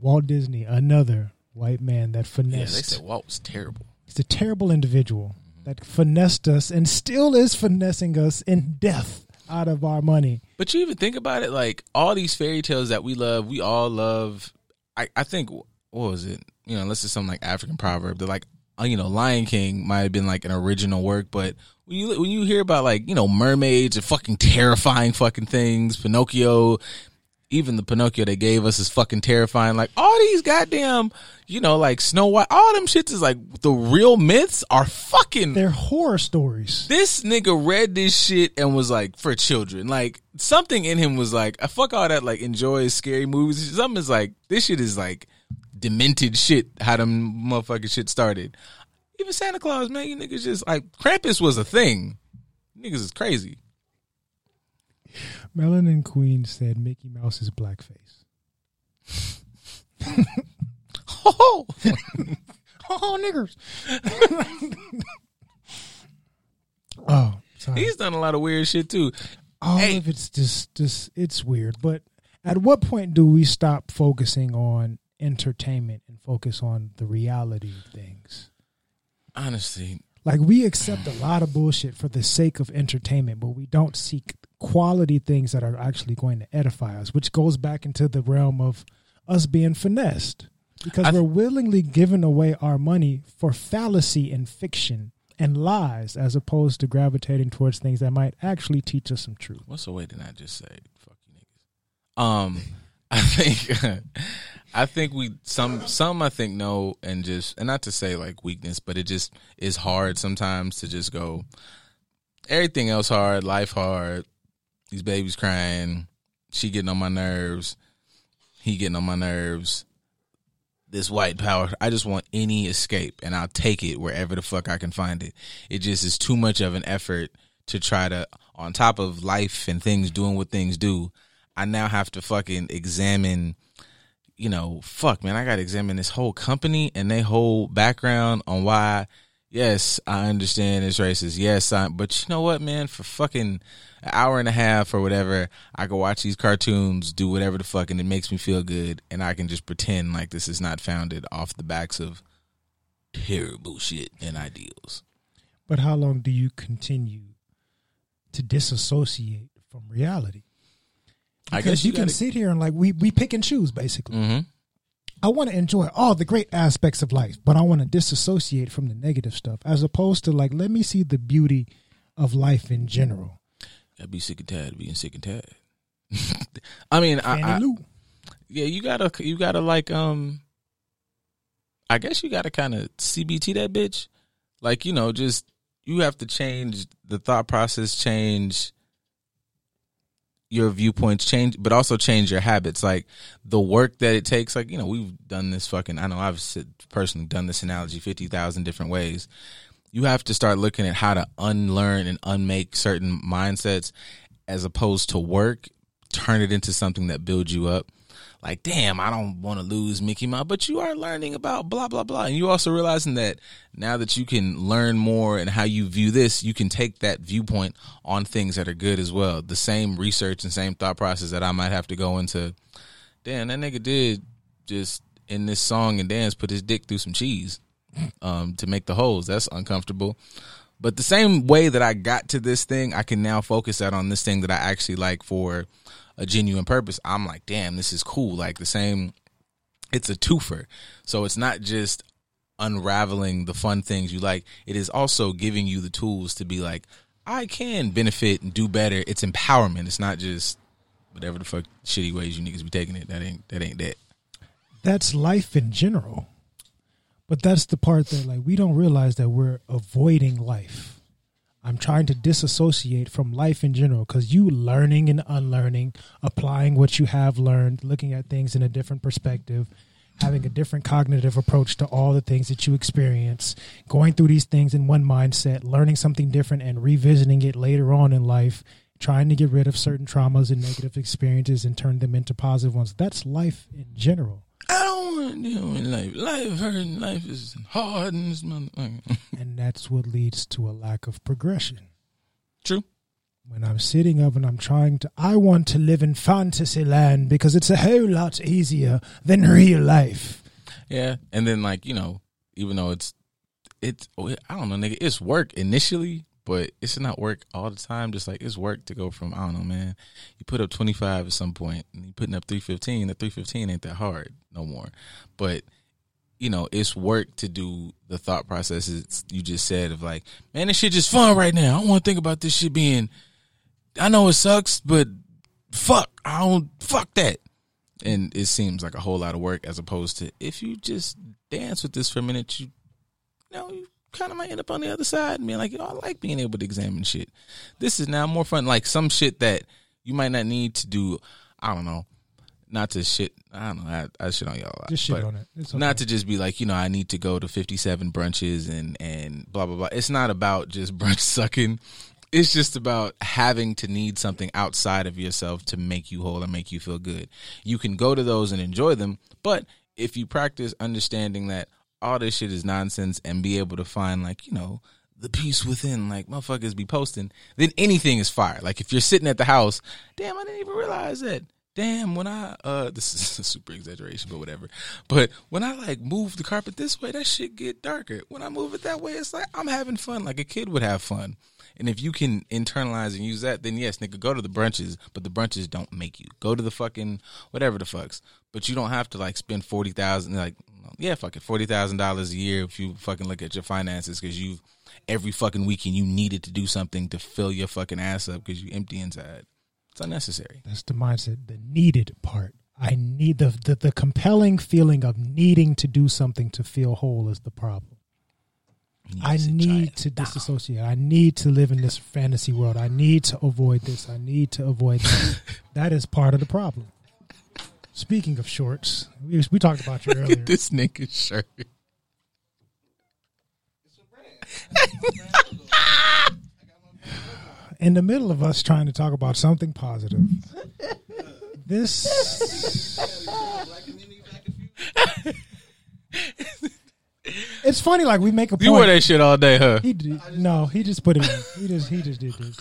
Speaker 4: Walt Disney, another white man that finessed.
Speaker 3: Yeah, they said Walt was terrible.
Speaker 4: He's a terrible individual that finessed us and still is finessing us in death out of our money.
Speaker 3: But you even think about it, like all these fairy tales that we love, we all love. I, I think what was it? You know, unless it's some like African proverb, they're like, uh, you know, Lion King might have been like an original work, but when you when you hear about like you know mermaids and fucking terrifying fucking things, Pinocchio, even the Pinocchio they gave us is fucking terrifying. Like all these goddamn, you know, like Snow White, all them shits is like the real myths are fucking
Speaker 4: They're horror stories.
Speaker 3: this nigga read this shit and was like for children. Like something in him was like, I fuck all that like enjoy scary movies. Something is like this shit is like demented shit. How them motherfucking shit started. Even Santa Claus, man, you niggas just like Krampus was a thing. Niggas is crazy.
Speaker 4: Melanin Queen said Mickey Mouse is blackface. (laughs)
Speaker 3: Oh, (laughs)
Speaker 4: Oh, niggers. (laughs) oh, sorry.
Speaker 3: he's done a lot of weird shit too.
Speaker 4: all
Speaker 3: Hey.
Speaker 4: of it's just just it's weird but at what point do we stop focusing on entertainment and focus on the reality of things
Speaker 3: Honestly,
Speaker 4: like we accept a lot of bullshit for the sake of entertainment but we don't seek quality things that are actually going to edify us which goes back into the realm of us being finessed because
Speaker 3: I
Speaker 4: we're willingly giving away our money for fallacy and fiction and lies as opposed to gravitating towards things that might actually teach us some truth
Speaker 3: what's the way to not just say fuck you niggas? Um, (laughs) I think I think we some some I think know and just and not to say like weakness, but it just is hard sometimes to just go everything else hard, life hard, these babies crying, she getting on my nerves, he getting on my nerves. This white power, I just want any escape and I'll take it wherever the fuck I can find it. It just is too much of an effort to try to on top of life and things doing what things do. I now have to fucking examine, you know, fuck, man, I got to examine this whole company and their whole background on why. Yes, I understand it's racist. Yes, I, but you know what, man? For fucking an hour and a half or whatever, I can watch these cartoons, do whatever the fuck, and it makes me feel good, and I can just pretend like this is not founded off the backs of terrible shit and ideals.
Speaker 4: But how long do you continue to disassociate from reality?
Speaker 3: I
Speaker 4: Because
Speaker 3: guess
Speaker 4: you,
Speaker 3: you
Speaker 4: can sit here and like we we pick and choose basically.
Speaker 3: Mm-hmm.
Speaker 4: I want to enjoy all the great aspects of life, but I want to disassociate from the negative stuff as opposed to like let me see the beauty of life in general.
Speaker 3: I'd be sick and tired of being sick and tired. (laughs) I mean, I, I, yeah, you gotta, you gotta like, um, I guess you gotta kind of CBT that bitch. Like, you know, just you have to change the thought process, change your viewpoints, change, but also change your habits. Like the work that it takes. Like, you know, we've done this fucking. I know I've personally done this analogy fifty thousand different ways. You have to start looking at how to unlearn and unmake certain mindsets, as opposed to work. Turn it into something that builds you up like, damn, I don't want to lose Mickey Mouse, but you are learning about blah, blah, blah. And you also realizing that now that you can learn more and how you view this, you can take that viewpoint on things that are good as well. The same research and same thought process that I might have to go into. Damn, that nigga did just in this song and dance put his dick through some cheese um, to make the holes. That's uncomfortable. But the same way that I got to this thing, I can now focus that on this thing that I actually like for a genuine purpose. I'm like, damn, this is cool. Like the same, it's a twofer. So it's not just unraveling the fun things you like. It is also giving you the tools to be like, I can benefit and do better. It's empowerment. It's not just whatever the fuck shitty ways you niggas be taking it. That ain't that ain't that.
Speaker 4: That's life in general. But that's the part that like we don't realize that we're avoiding life. I'm trying to disassociate from life in general because you learning and unlearning, applying what you have learned, looking at things in a different perspective, having a different cognitive approach to all the things that you experience, going through these things in one mindset, learning something different and revisiting it later on in life, trying to get rid of certain traumas and negative experiences and turn them into positive ones. That's life in general.
Speaker 3: I don't want to deal with life. Life hurt. and Life is hard and this motherfucker. (laughs)
Speaker 4: and that's what leads to a lack of progression.
Speaker 3: True.
Speaker 4: When I'm sitting up and I'm trying to, I want to live in fantasy land because it's a whole lot easier than real life.
Speaker 3: Yeah, and then like you know, even though it's it's I don't know, nigga, it's work initially, but it's not work all the time. Just like it's work to go from I don't know, man. You put up twenty five at some point, and you putting up three fifteen. The three fifteen ain't that hard no more, but you know, it's work to do the thought processes you just said of like, man, this shit just fun right now. I don't want to think about this shit being. I know it sucks, but fuck, I don't fuck that and it seems like a whole lot of work as opposed to if you just dance with this for a minute you, you know you kind of might end up on the other side and being like, you know, I like being able to examine shit. This is now more fun. Like some shit that you might not need to do. I don't know. Not to shit. I don't know. I, I shit on y'all. a lot,
Speaker 4: Just shit on it. Okay.
Speaker 3: Not to just be like, you know, I need to go to 57 brunches and, and blah, blah, blah. It's not about just (laughs) brunch sucking. It's just about having to need something outside of yourself to make you whole and make you feel good. You can go to those and enjoy them, but if you practice understanding that all this shit is nonsense and be able to find like, you know, the peace within, like motherfuckers be posting, then anything is fire. Like if you're sitting at the house, damn, I didn't even realize that. Damn, when I uh (laughs) this is a super exaggeration, but whatever. But when I like move the carpet this way, that shit get darker. When I move it that way, it's like I'm having fun, like a kid would have fun. And if you can internalize and use that, then yes, nigga, go to the brunches, but the brunches don't make you. Go to the fucking whatever the fucks. But you don't have to like spend forty thousand like yeah, fuck it, forty thousand dollars a year if you fucking look at your finances because you every fucking weekend you needed to do something to fill your fucking ass up because you empty inside. It's unnecessary.
Speaker 4: That's the mindset, the needed part. I need the, the the compelling feeling of needing to do something to feel whole is the problem. I need to disassociate. I need to live in this fantasy world. I need to avoid this. I need to avoid that. (laughs) that is part of the problem. Speaking of shorts, we, we talked about you (laughs) earlier.
Speaker 3: this nigga's shirt.
Speaker 4: in the middle of us trying to talk about something positive, this. it's funny, like we make a point.
Speaker 3: You wear that shit all day, huh?
Speaker 4: He did, no, he just put it. in. He just he just did this.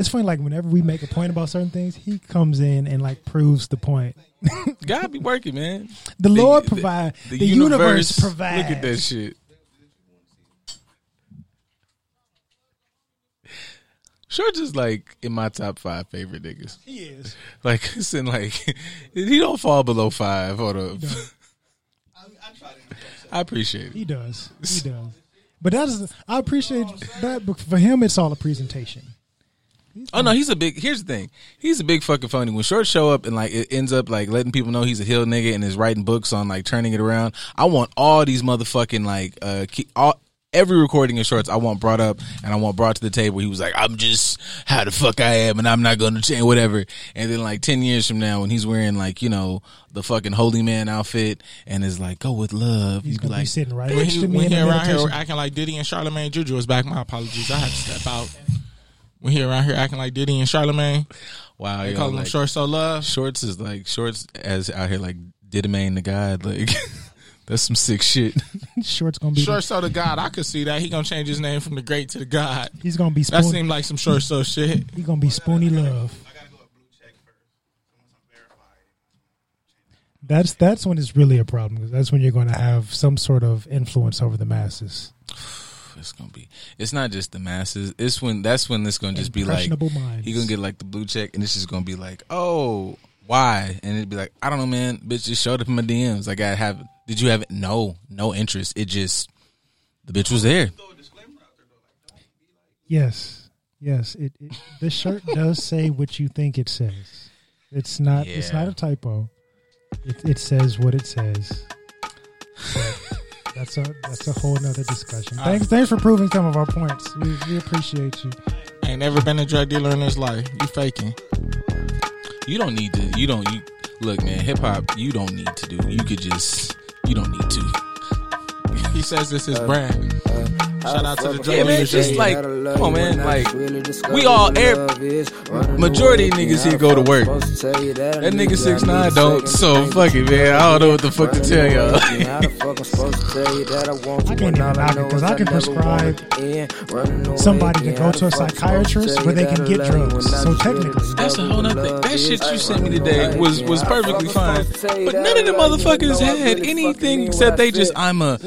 Speaker 4: It's funny, like whenever we make a point about certain things, he comes in and like proves the point. (laughs)
Speaker 3: God be working, man.
Speaker 4: The, Lord provide. The, universe, provides.
Speaker 3: Look at that shit. Shorts is like in my top five favorite niggas.
Speaker 4: He is.
Speaker 3: Like (laughs) it's in like he don't fall below five or the. (laughs) I appreciate it.
Speaker 4: He does. He does. But that is I appreciate that. But for him, it's all a presentation.
Speaker 3: Oh no, he's a big. Here's the thing: he's a big fucking phony. When short show up and like it ends up like letting people know he's a hill nigga and is writing books on like turning it around. I want all these motherfucking like uh all every recording of shorts I want brought up and I want brought to the table. He was like, I'm just how the fuck I am and I'm not going to change whatever. And then like 10 years from now when he's wearing like, you know, the fucking holy man outfit and is like, go with love.
Speaker 4: He's
Speaker 3: be
Speaker 4: gonna be
Speaker 3: like,
Speaker 4: sitting right next to me
Speaker 5: when
Speaker 4: in
Speaker 5: he
Speaker 4: the
Speaker 5: around here acting like Diddy and Charlamagne, Juju is back. My apologies. I had to step out. When he around here acting like Diddy and Charlamagne,
Speaker 3: wow,
Speaker 5: they
Speaker 3: yo,
Speaker 5: call him
Speaker 3: like,
Speaker 5: short so love.
Speaker 3: shorts is like shorts as out here like Didamain the God. Like (laughs) that's some sick shit. (laughs)
Speaker 4: Short's gonna be.
Speaker 5: Short so the God, I could see that. He gonna change his name from the great to the God.
Speaker 4: He's gonna be
Speaker 5: That seemed like some short so shit.
Speaker 4: He's gonna be spoony love. That's that's when it's really a problem because that's when you're going to have some sort of influence over the masses.
Speaker 3: It's gonna be. It's not just the masses. It's when that's when it's gonna just be like
Speaker 4: minds.
Speaker 3: he gonna get like the blue check, and it's just gonna be like, oh, why? And it'd be like, I don't know, man. Bitch just showed up in my DMs. Like I have. Did you have it? No, no interest. It just the bitch was there.
Speaker 4: Yes, yes. It, it this shirt does say what you think it says. It's not. It's not a typo. It, it says what it says. (sighs) But that's a that's a whole nother discussion. Thanks thanks for proving some of our points. We, we appreciate you.
Speaker 5: Ain't never been a drug dealer in his life. You faking.
Speaker 3: You don't need to. You don't. You look, man. Hip hop. You don't need to do. You could just. You don't need to.
Speaker 5: He says this is uh, brand. Shout out to the drug
Speaker 3: Yeah, man.
Speaker 5: dealers.
Speaker 3: Just like, come on, man. Like, we all. Every, majority of niggas here go to work. That
Speaker 6: That
Speaker 3: nigga six nine don't. So fuck it, man. I don't know what the fuck to tell y'all.
Speaker 6: I
Speaker 4: can't even knock it, 'cause I can prescribe somebody to go to a psychiatrist where they can get drugs. So technically-
Speaker 3: That's a whole nother thing. That shit you sent me today was was perfectly fine, but none of the motherfuckers had anything except they just I'm a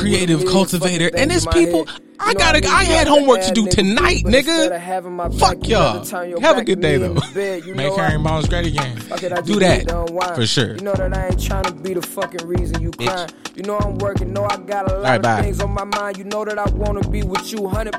Speaker 3: creative cultivator, and it's people. I gotta. I had homework to do tonight, nigga. Fuck y'all. Have a good day though. (laughs)
Speaker 5: Make herringbones great again.
Speaker 3: Do that, for sure.
Speaker 6: You know that I ain't trying to be the fucking reason you crying. You know I'm working. Know I got a lot
Speaker 3: right, bye.
Speaker 6: of things on my mind. You know that I want to be with you 100%.